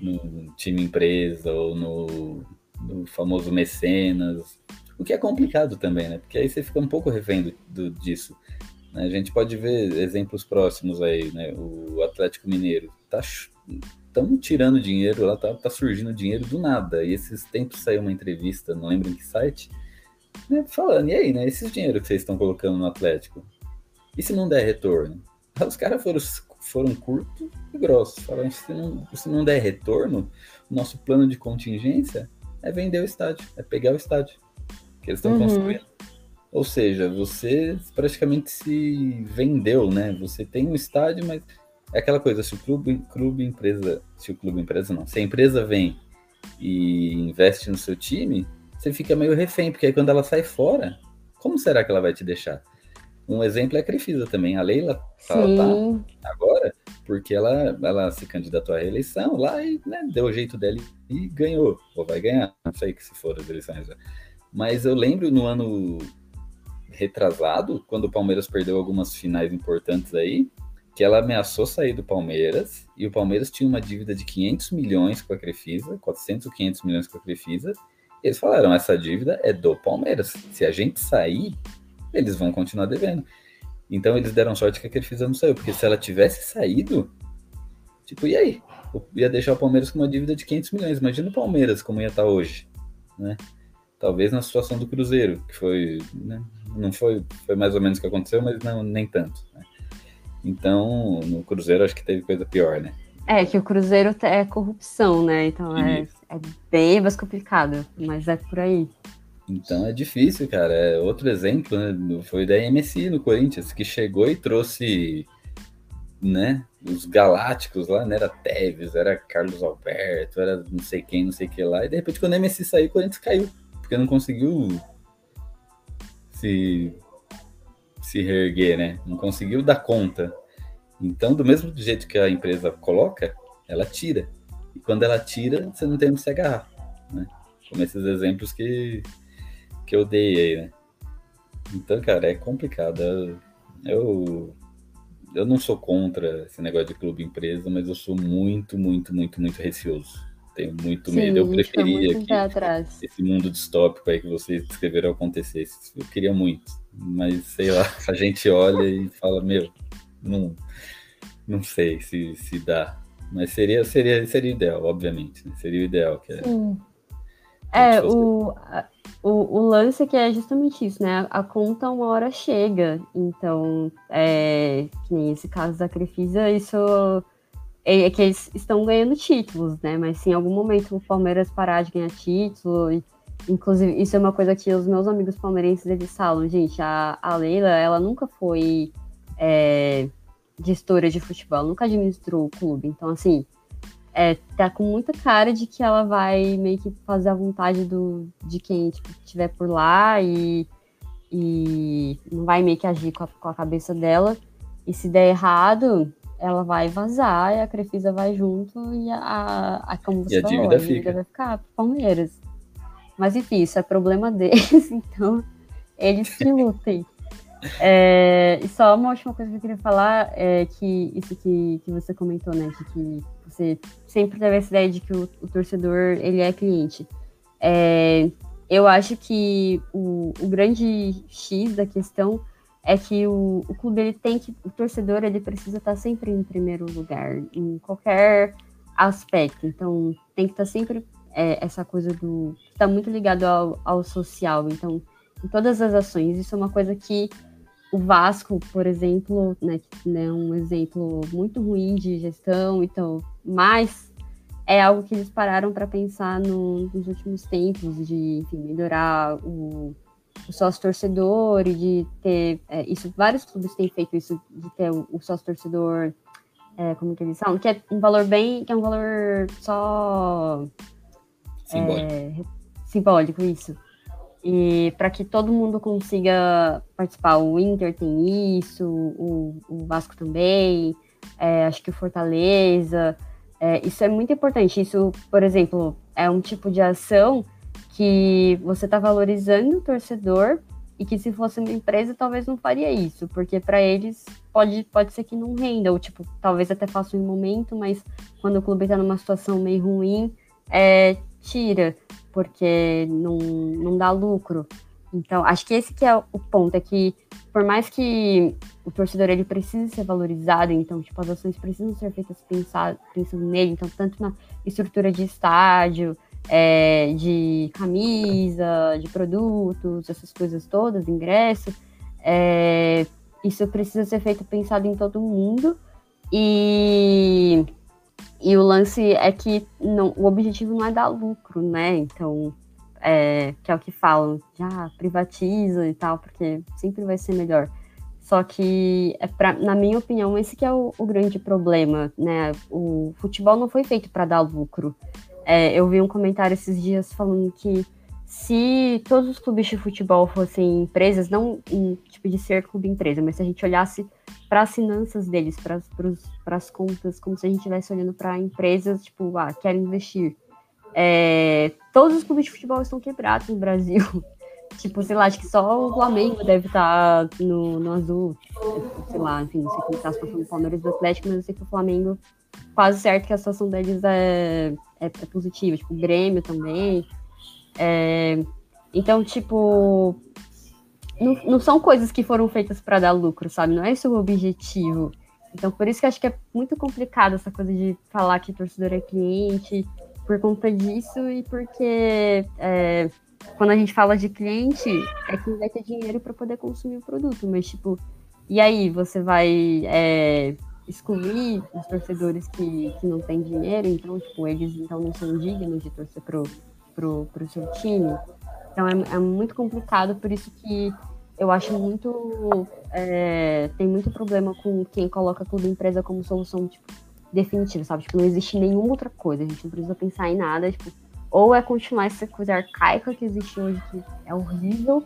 no time empresa ou no, no famoso mecenas, o que é complicado também, né? Porque aí você fica um pouco refém do, do- disso. né? A gente pode ver exemplos próximos aí, né? O Atlético Mineiro tá estão tirando dinheiro, lá tá, tá surgindo dinheiro do nada. E esses tempos saiu uma entrevista, não lembro em que site, né, falando, e aí, né? Esses dinheiro que vocês estão colocando no Atlético, e se não der retorno? Os caras foram, foram curtos e grossos. Falaram, se não, se não der retorno, o nosso plano de contingência é vender o estádio, é pegar o estádio que eles estão Uhum. construindo. Ou seja, você praticamente se vendeu, né? Você tem um estádio, mas é aquela coisa, se o clube, clube empresa, se o clube empresa não, se a empresa vem e investe no seu time, você fica meio refém, porque aí quando ela sai fora, como será que ela vai te deixar? Um exemplo é a Crefisa também. A Leila ela tá Sim. agora porque ela, ela se candidatou à reeleição lá e né, deu o jeito dela e ganhou, ou vai ganhar, não sei que se for as eleições. já. Mas eu lembro no ano retrasado, quando o Palmeiras perdeu algumas finais importantes aí, que ela ameaçou sair do Palmeiras e o Palmeiras tinha uma dívida de 500 milhões com a Crefisa, 400 ou 500 milhões com a Crefisa. Eles falaram: essa dívida é do Palmeiras. Se a gente sair, eles vão continuar devendo. Então eles deram sorte que a Crefisa não saiu, porque se ela tivesse saído, tipo, e aí? Ia deixar o Palmeiras com uma dívida de 500 milhões. Imagina o Palmeiras como ia estar hoje, né? Talvez na situação do Cruzeiro, que foi, né? não foi, foi mais ou menos o que aconteceu, mas não nem tanto. né? Então, no Cruzeiro acho que teve coisa pior, né? É, que o Cruzeiro é corrupção, né? Então é, Isso. é bem mais complicado, mas é por aí. Então é difícil, cara. É outro exemplo, né? Foi da MSI no Corinthians, que chegou e trouxe, né? Os galácticos lá, né? Era Tevez, era Carlos Alberto, era não sei quem, não sei o que lá. E de repente, quando a MSI saiu, o Corinthians caiu, porque não conseguiu se, se reerguer, né? Não conseguiu dar conta. Então, do mesmo jeito que a empresa coloca, ela tira. E quando ela tira, você não tem onde se agarrar, né? Como esses exemplos que, que eu dei aí, né? Então, cara, é complicado. Eu, eu, eu não sou contra esse negócio de clube empresa, mas eu sou muito, muito, muito, muito receoso. Tenho muito medo. Eu preferia que atrás. esse mundo distópico aí que vocês descreveram acontecesse. Eu queria muito, mas sei lá, a gente olha e fala, meu, não, não sei se, se dá. Mas seria, seria, seria ideal, obviamente. né? Seria o ideal, que é, Sim. A É, o, a- o, o lance é que é justamente isso, né? A conta uma hora chega. Então, é, que nem esse caso da Crefisa, isso é, é que eles estão ganhando títulos, né? Mas se em algum momento o Palmeiras parar de ganhar título, e, inclusive, isso é uma coisa que os meus amigos palmeirenses eles falam, gente, a, a Leila, ela nunca foi é, gestora de futebol, nunca administrou o clube. Então, assim, é, tá com muita cara de que ela vai meio que fazer a vontade do, de quem tipo, estiver por lá e, e não vai meio que agir com a, com a cabeça dela. E se der errado, ela vai vazar e a Crefisa vai junto e a, a como você E a falou, dívida a dívida fica. vai ficar pro Palmeiras. Mas enfim, isso é problema deles, então eles que lutem. É, e só uma última coisa que eu queria falar é que isso que, que você comentou, né? De que você sempre teve essa ideia de que o, o torcedor ele é cliente. É, eu acho que o, o grande X da questão é que o, o clube ele tem que. O torcedor ele precisa estar sempre em primeiro lugar, em qualquer aspecto. Então tem que estar sempre é, essa coisa do. está muito ligado ao, ao social. Então, em todas as ações, isso é uma coisa que o Vasco, por exemplo, né, que é um exemplo muito ruim de gestão, então, mas é algo que eles pararam para pensar no- nos últimos tempos, de enfim, melhorar o, o sócio torcedor e de ter é, isso. Vários clubes têm feito isso de ter o, o sócio torcedor, é, como que eles falam, que é um valor bem, que é um valor só simbólico. é, simbólico, isso. E para que todo mundo consiga participar, o Inter tem isso, o, o Vasco também, é, acho que o Fortaleza. É, isso é muito importante. Isso, por exemplo, é um tipo de ação que você está valorizando o torcedor e que se fosse uma empresa talvez não faria isso, porque para eles pode, pode ser que não renda, ou tipo, talvez até faça um momento, mas quando o clube está numa situação meio ruim, é, tira, porque não, não dá lucro. Então, acho que esse que é o ponto, é que por mais que o torcedor ele precise ser valorizado, então, tipo, as ações precisam ser feitas pensar, pensando nele, então, tanto na estrutura de estádio, é, de camisa, de produtos, essas coisas todas, ingresso, é, isso precisa ser feito pensado em todo mundo, e, e o lance é que não, o objetivo não é dar lucro, né, então é, que é o que falam, já ah, privatiza e tal, porque sempre vai ser melhor. Só que, é pra, na minha opinião, esse que é o, o grande problema, né? O futebol não foi feito para dar lucro. É, eu vi um comentário esses dias falando que se todos os clubes de futebol fossem empresas, não em tipo de ser clube empresa, mas se a gente olhasse para as finanças deles, para as contas, como se a gente estivesse olhando para empresas, tipo, ah, quero investir é, todos os clubes de futebol estão quebrados no Brasil. tipo, sei lá, acho que só o Flamengo deve estar tá no, no azul. Sei lá, enfim, não sei como está a situação do Palmeiras do Atlético, mas eu sei que o Flamengo, quase certo que a situação deles é, é, é positiva. Tipo, o Grêmio também. É, então, tipo, não, não, são coisas que foram feitas para dar lucro, sabe? Não é esse o objetivo. Então, por isso que eu acho que é muito complicado essa coisa de falar que torcedor é cliente por conta disso e porque é, quando a gente fala de cliente, é quem vai ter dinheiro para poder consumir o produto, mas tipo, e aí você vai é, excluir os torcedores que, que não têm dinheiro, então, tipo, eles então não são dignos de torcer pro, pro, pro seu time. Então é, é muito complicado, por isso que eu acho muito. É, tem muito problema com quem coloca clube empresa como solução, tipo, definitiva, sabe? Tipo, não existe nenhuma outra coisa, a gente não precisa pensar em nada, tipo, ou é continuar essa coisa arcaica que existe hoje, que é horrível,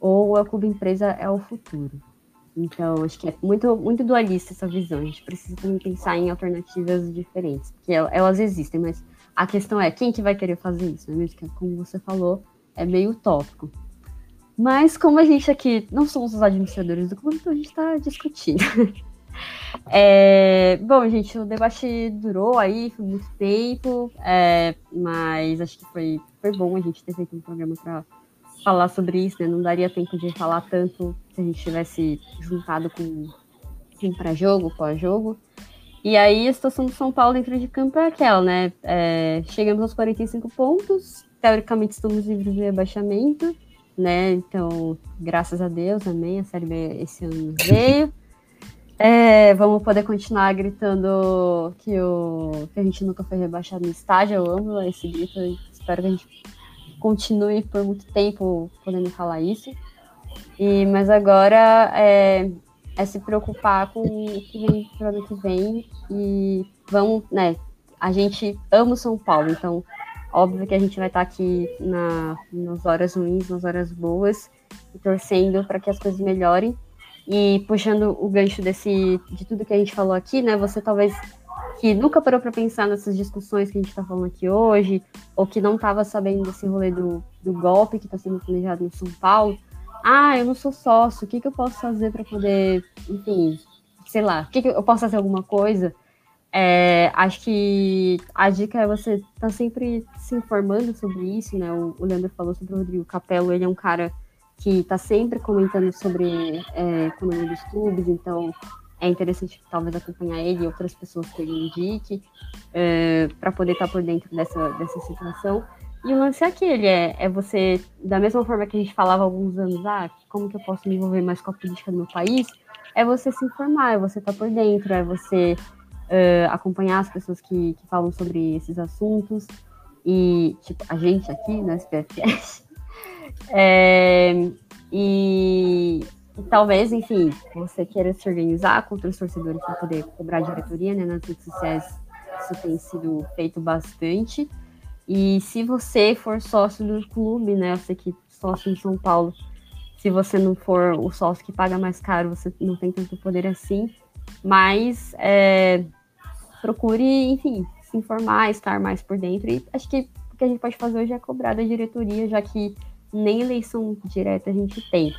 ou a clube empresa é o futuro. Então, acho que é muito, muito dualista essa visão. A gente precisa também pensar em alternativas diferentes, porque elas existem, mas a questão é quem que vai querer fazer isso, é mesmo? Que, como você falou, é meio utópico. Mas como a gente aqui não somos os administradores do clube, então a gente está discutindo. É, bom, gente, o debate durou aí, foi muito tempo, é, mas acho que foi, foi bom a gente ter feito um programa para falar sobre isso, né? Não daria tempo de falar tanto se a gente tivesse juntado com, com para jogo, pós-jogo. E aí a situação do São Paulo dentro de campo é aquela, né? É, chegamos aos 45 pontos, teoricamente estamos livres de rebaixamento, né? Então, graças a Deus, amém. A Série B esse ano veio. É, vamos poder continuar gritando que, o, que a gente nunca foi rebaixado no estádio. Eu amo esse grito espero que a gente continue por muito tempo podendo falar isso. E, mas agora é, é se preocupar com o que vem para o ano que vem. E vamos, né? A gente ama o São Paulo, então óbvio que a gente vai estar aqui na, nas horas ruins, nas horas boas, torcendo para que as coisas melhorem. E puxando o gancho desse, de tudo que a gente falou aqui, né? Você talvez que nunca parou para pensar nessas discussões que a gente está falando aqui hoje, ou que não estava sabendo desse rolê do, do golpe que está sendo planejado no São Paulo. Ah, eu não sou sócio, o que, que eu posso fazer para poder, enfim, sei lá, o que, que eu posso fazer alguma coisa? É, acho que a dica é você estar tá sempre se informando sobre isso, né? O, o Leandro falou sobre o Rodrigo Capello, ele é um cara que está sempre comentando sobre é, economia dos clubes, então é interessante talvez acompanhar ele e outras pessoas que ele indique é, para poder estar tá por dentro dessa, dessa situação. E o lance é aquele, é, é você, da mesma forma que a gente falava há alguns anos, ah, como que eu posso me envolver mais com a política do meu país, é você se informar, é você estar tá por dentro, é você uh, acompanhar as pessoas que, que falam sobre esses assuntos, e, tipo, a gente aqui no SPFS, é, e, e, talvez, enfim, você queira se organizar contra os torcedores para poder cobrar a diretoria, né? Nas redes sociais isso tem sido feito bastante. E se você for sócio do clube, né? Sei que sócio em São Paulo. Se você não for o sócio que paga mais caro, você não tem tanto poder assim. Mas é, procure, enfim, se informar, estar mais por dentro. E acho que o que a gente pode fazer hoje é cobrar da diretoria, já que nem eleição direta a gente tem.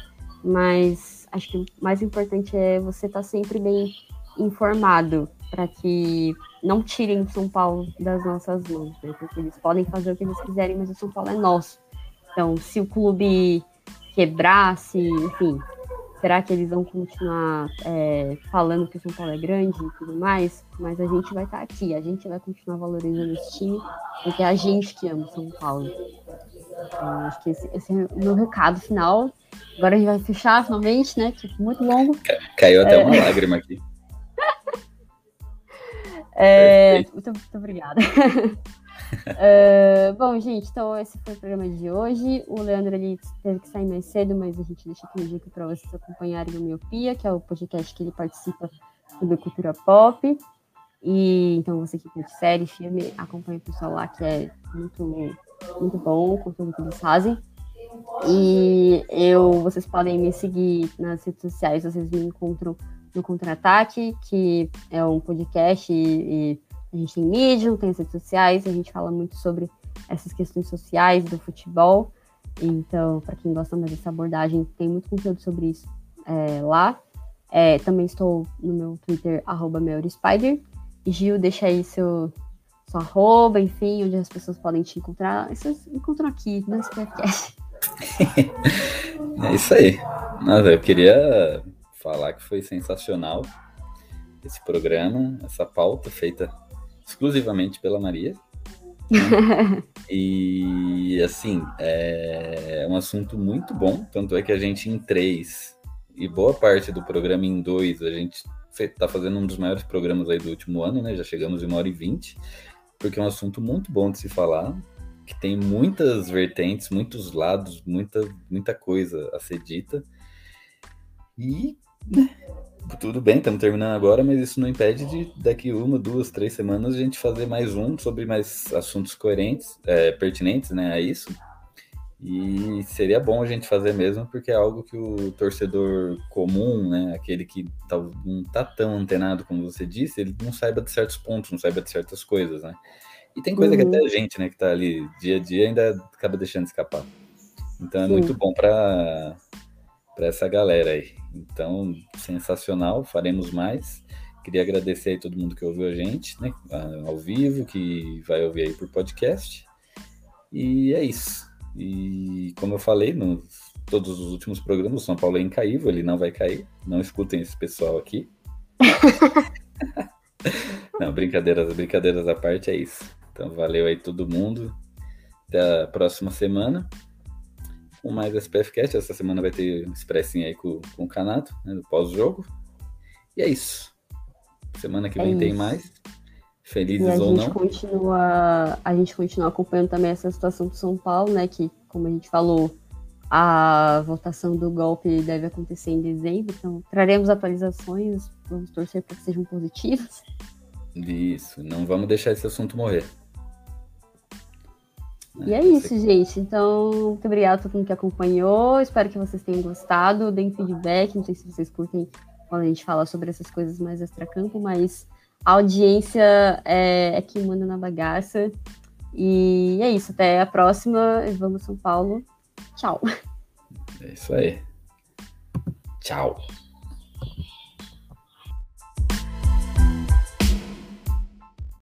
Mas acho que o mais importante é você estar sempre bem informado para que não tirem São Paulo das nossas mãos, né? Porque eles podem fazer o que eles quiserem, mas o São Paulo é nosso. Então, se o clube quebrar, se, enfim, será que eles vão continuar é, falando que o São Paulo é grande e tudo mais? Mas a gente vai estar aqui, a gente vai continuar valorizando esse time, porque é a gente que ama o São Paulo. Então, acho que esse, esse, é o meu recado final. Agora a gente vai fechar finalmente, né? Tipo, muito longo. Caiu até é... uma lágrima aqui. É, muito, muito, obrigada. uh, bom, gente, então esse foi o programa de hoje. O Leandro ele teve que sair mais cedo, mas a gente deixa aqui um dica para vocês acompanharem o Miopia, que é o podcast que ele participa sobre cultura pop. E então você que curte série, filme, acompanha o pessoal lá que é muito, muito bom com tudo que eles fazem. E eu, vocês podem me seguir nas redes sociais, vocês me encontram no Contra-Ataque, que é um podcast e, e a gente tem Medium, tem as redes sociais, a gente fala muito sobre essas questões sociais do futebol. Então, para quem gosta mais dessa abordagem, tem muito conteúdo sobre isso é, lá. É, também estou no meu Twitter, arroba Spider. Gil, deixa aí seu, seu arroba, enfim, onde as pessoas podem te encontrar. Vocês encontram aqui no podcast. é isso aí. Nossa, eu queria falar que foi sensacional esse programa, essa pauta feita exclusivamente pela Maria. Né? e assim, é um assunto muito bom, tanto é que a gente em três e boa parte do programa em dois, a gente está fazendo um dos maiores programas aí do último ano, né? Já chegamos em uma hora e vinte, porque é um assunto muito bom de se falar, que tem muitas vertentes, muitos lados, muita, muita coisa a ser dita. E tudo bem, estamos terminando agora, mas isso não impede de daqui uma, duas, três semanas a gente fazer mais um sobre mais assuntos coerentes, é, pertinentes, né, a isso. E seria bom a gente fazer mesmo, porque é algo que o torcedor comum, né, aquele que tá, não tá tão antenado como você disse, ele não saiba de certos pontos, não saiba de certas coisas, né. E tem coisa uhum. que até a gente, né, que tá ali dia a dia ainda acaba deixando escapar. Então é Sim. muito bom para para essa galera aí. Então, sensacional, faremos mais. Queria agradecer aí todo mundo que ouviu a gente, né, ao vivo, que vai ouvir aí por podcast. E é isso. E como eu falei, nos todos os últimos programas, o São Paulo é incaível, ele não vai cair. Não escutem esse pessoal aqui. não, brincadeiras, brincadeiras à parte, é isso. Então, valeu aí todo mundo. Até a próxima semana com mais SPFcast. Essa semana vai ter um expressinho aí com, com o Canato, né, do pós-jogo. E é isso. Semana que é vem isso. tem mais. Felizes ou não. Continua, a gente continua acompanhando também essa situação do São Paulo, né? Que, como a gente falou, a votação do golpe deve acontecer em dezembro, então traremos atualizações, vamos torcer para que sejam positivas. Isso, não vamos deixar esse assunto morrer. E é isso, gente. Então, muito obrigada a todo mundo que acompanhou. Espero que vocês tenham gostado. Deem feedback. Não sei se vocês curtem quando a gente fala sobre essas coisas mais extra-campo, mas a audiência é, é quem manda na bagaça. E é isso. Até a próxima. Vamos, São Paulo. Tchau. É isso aí. Tchau.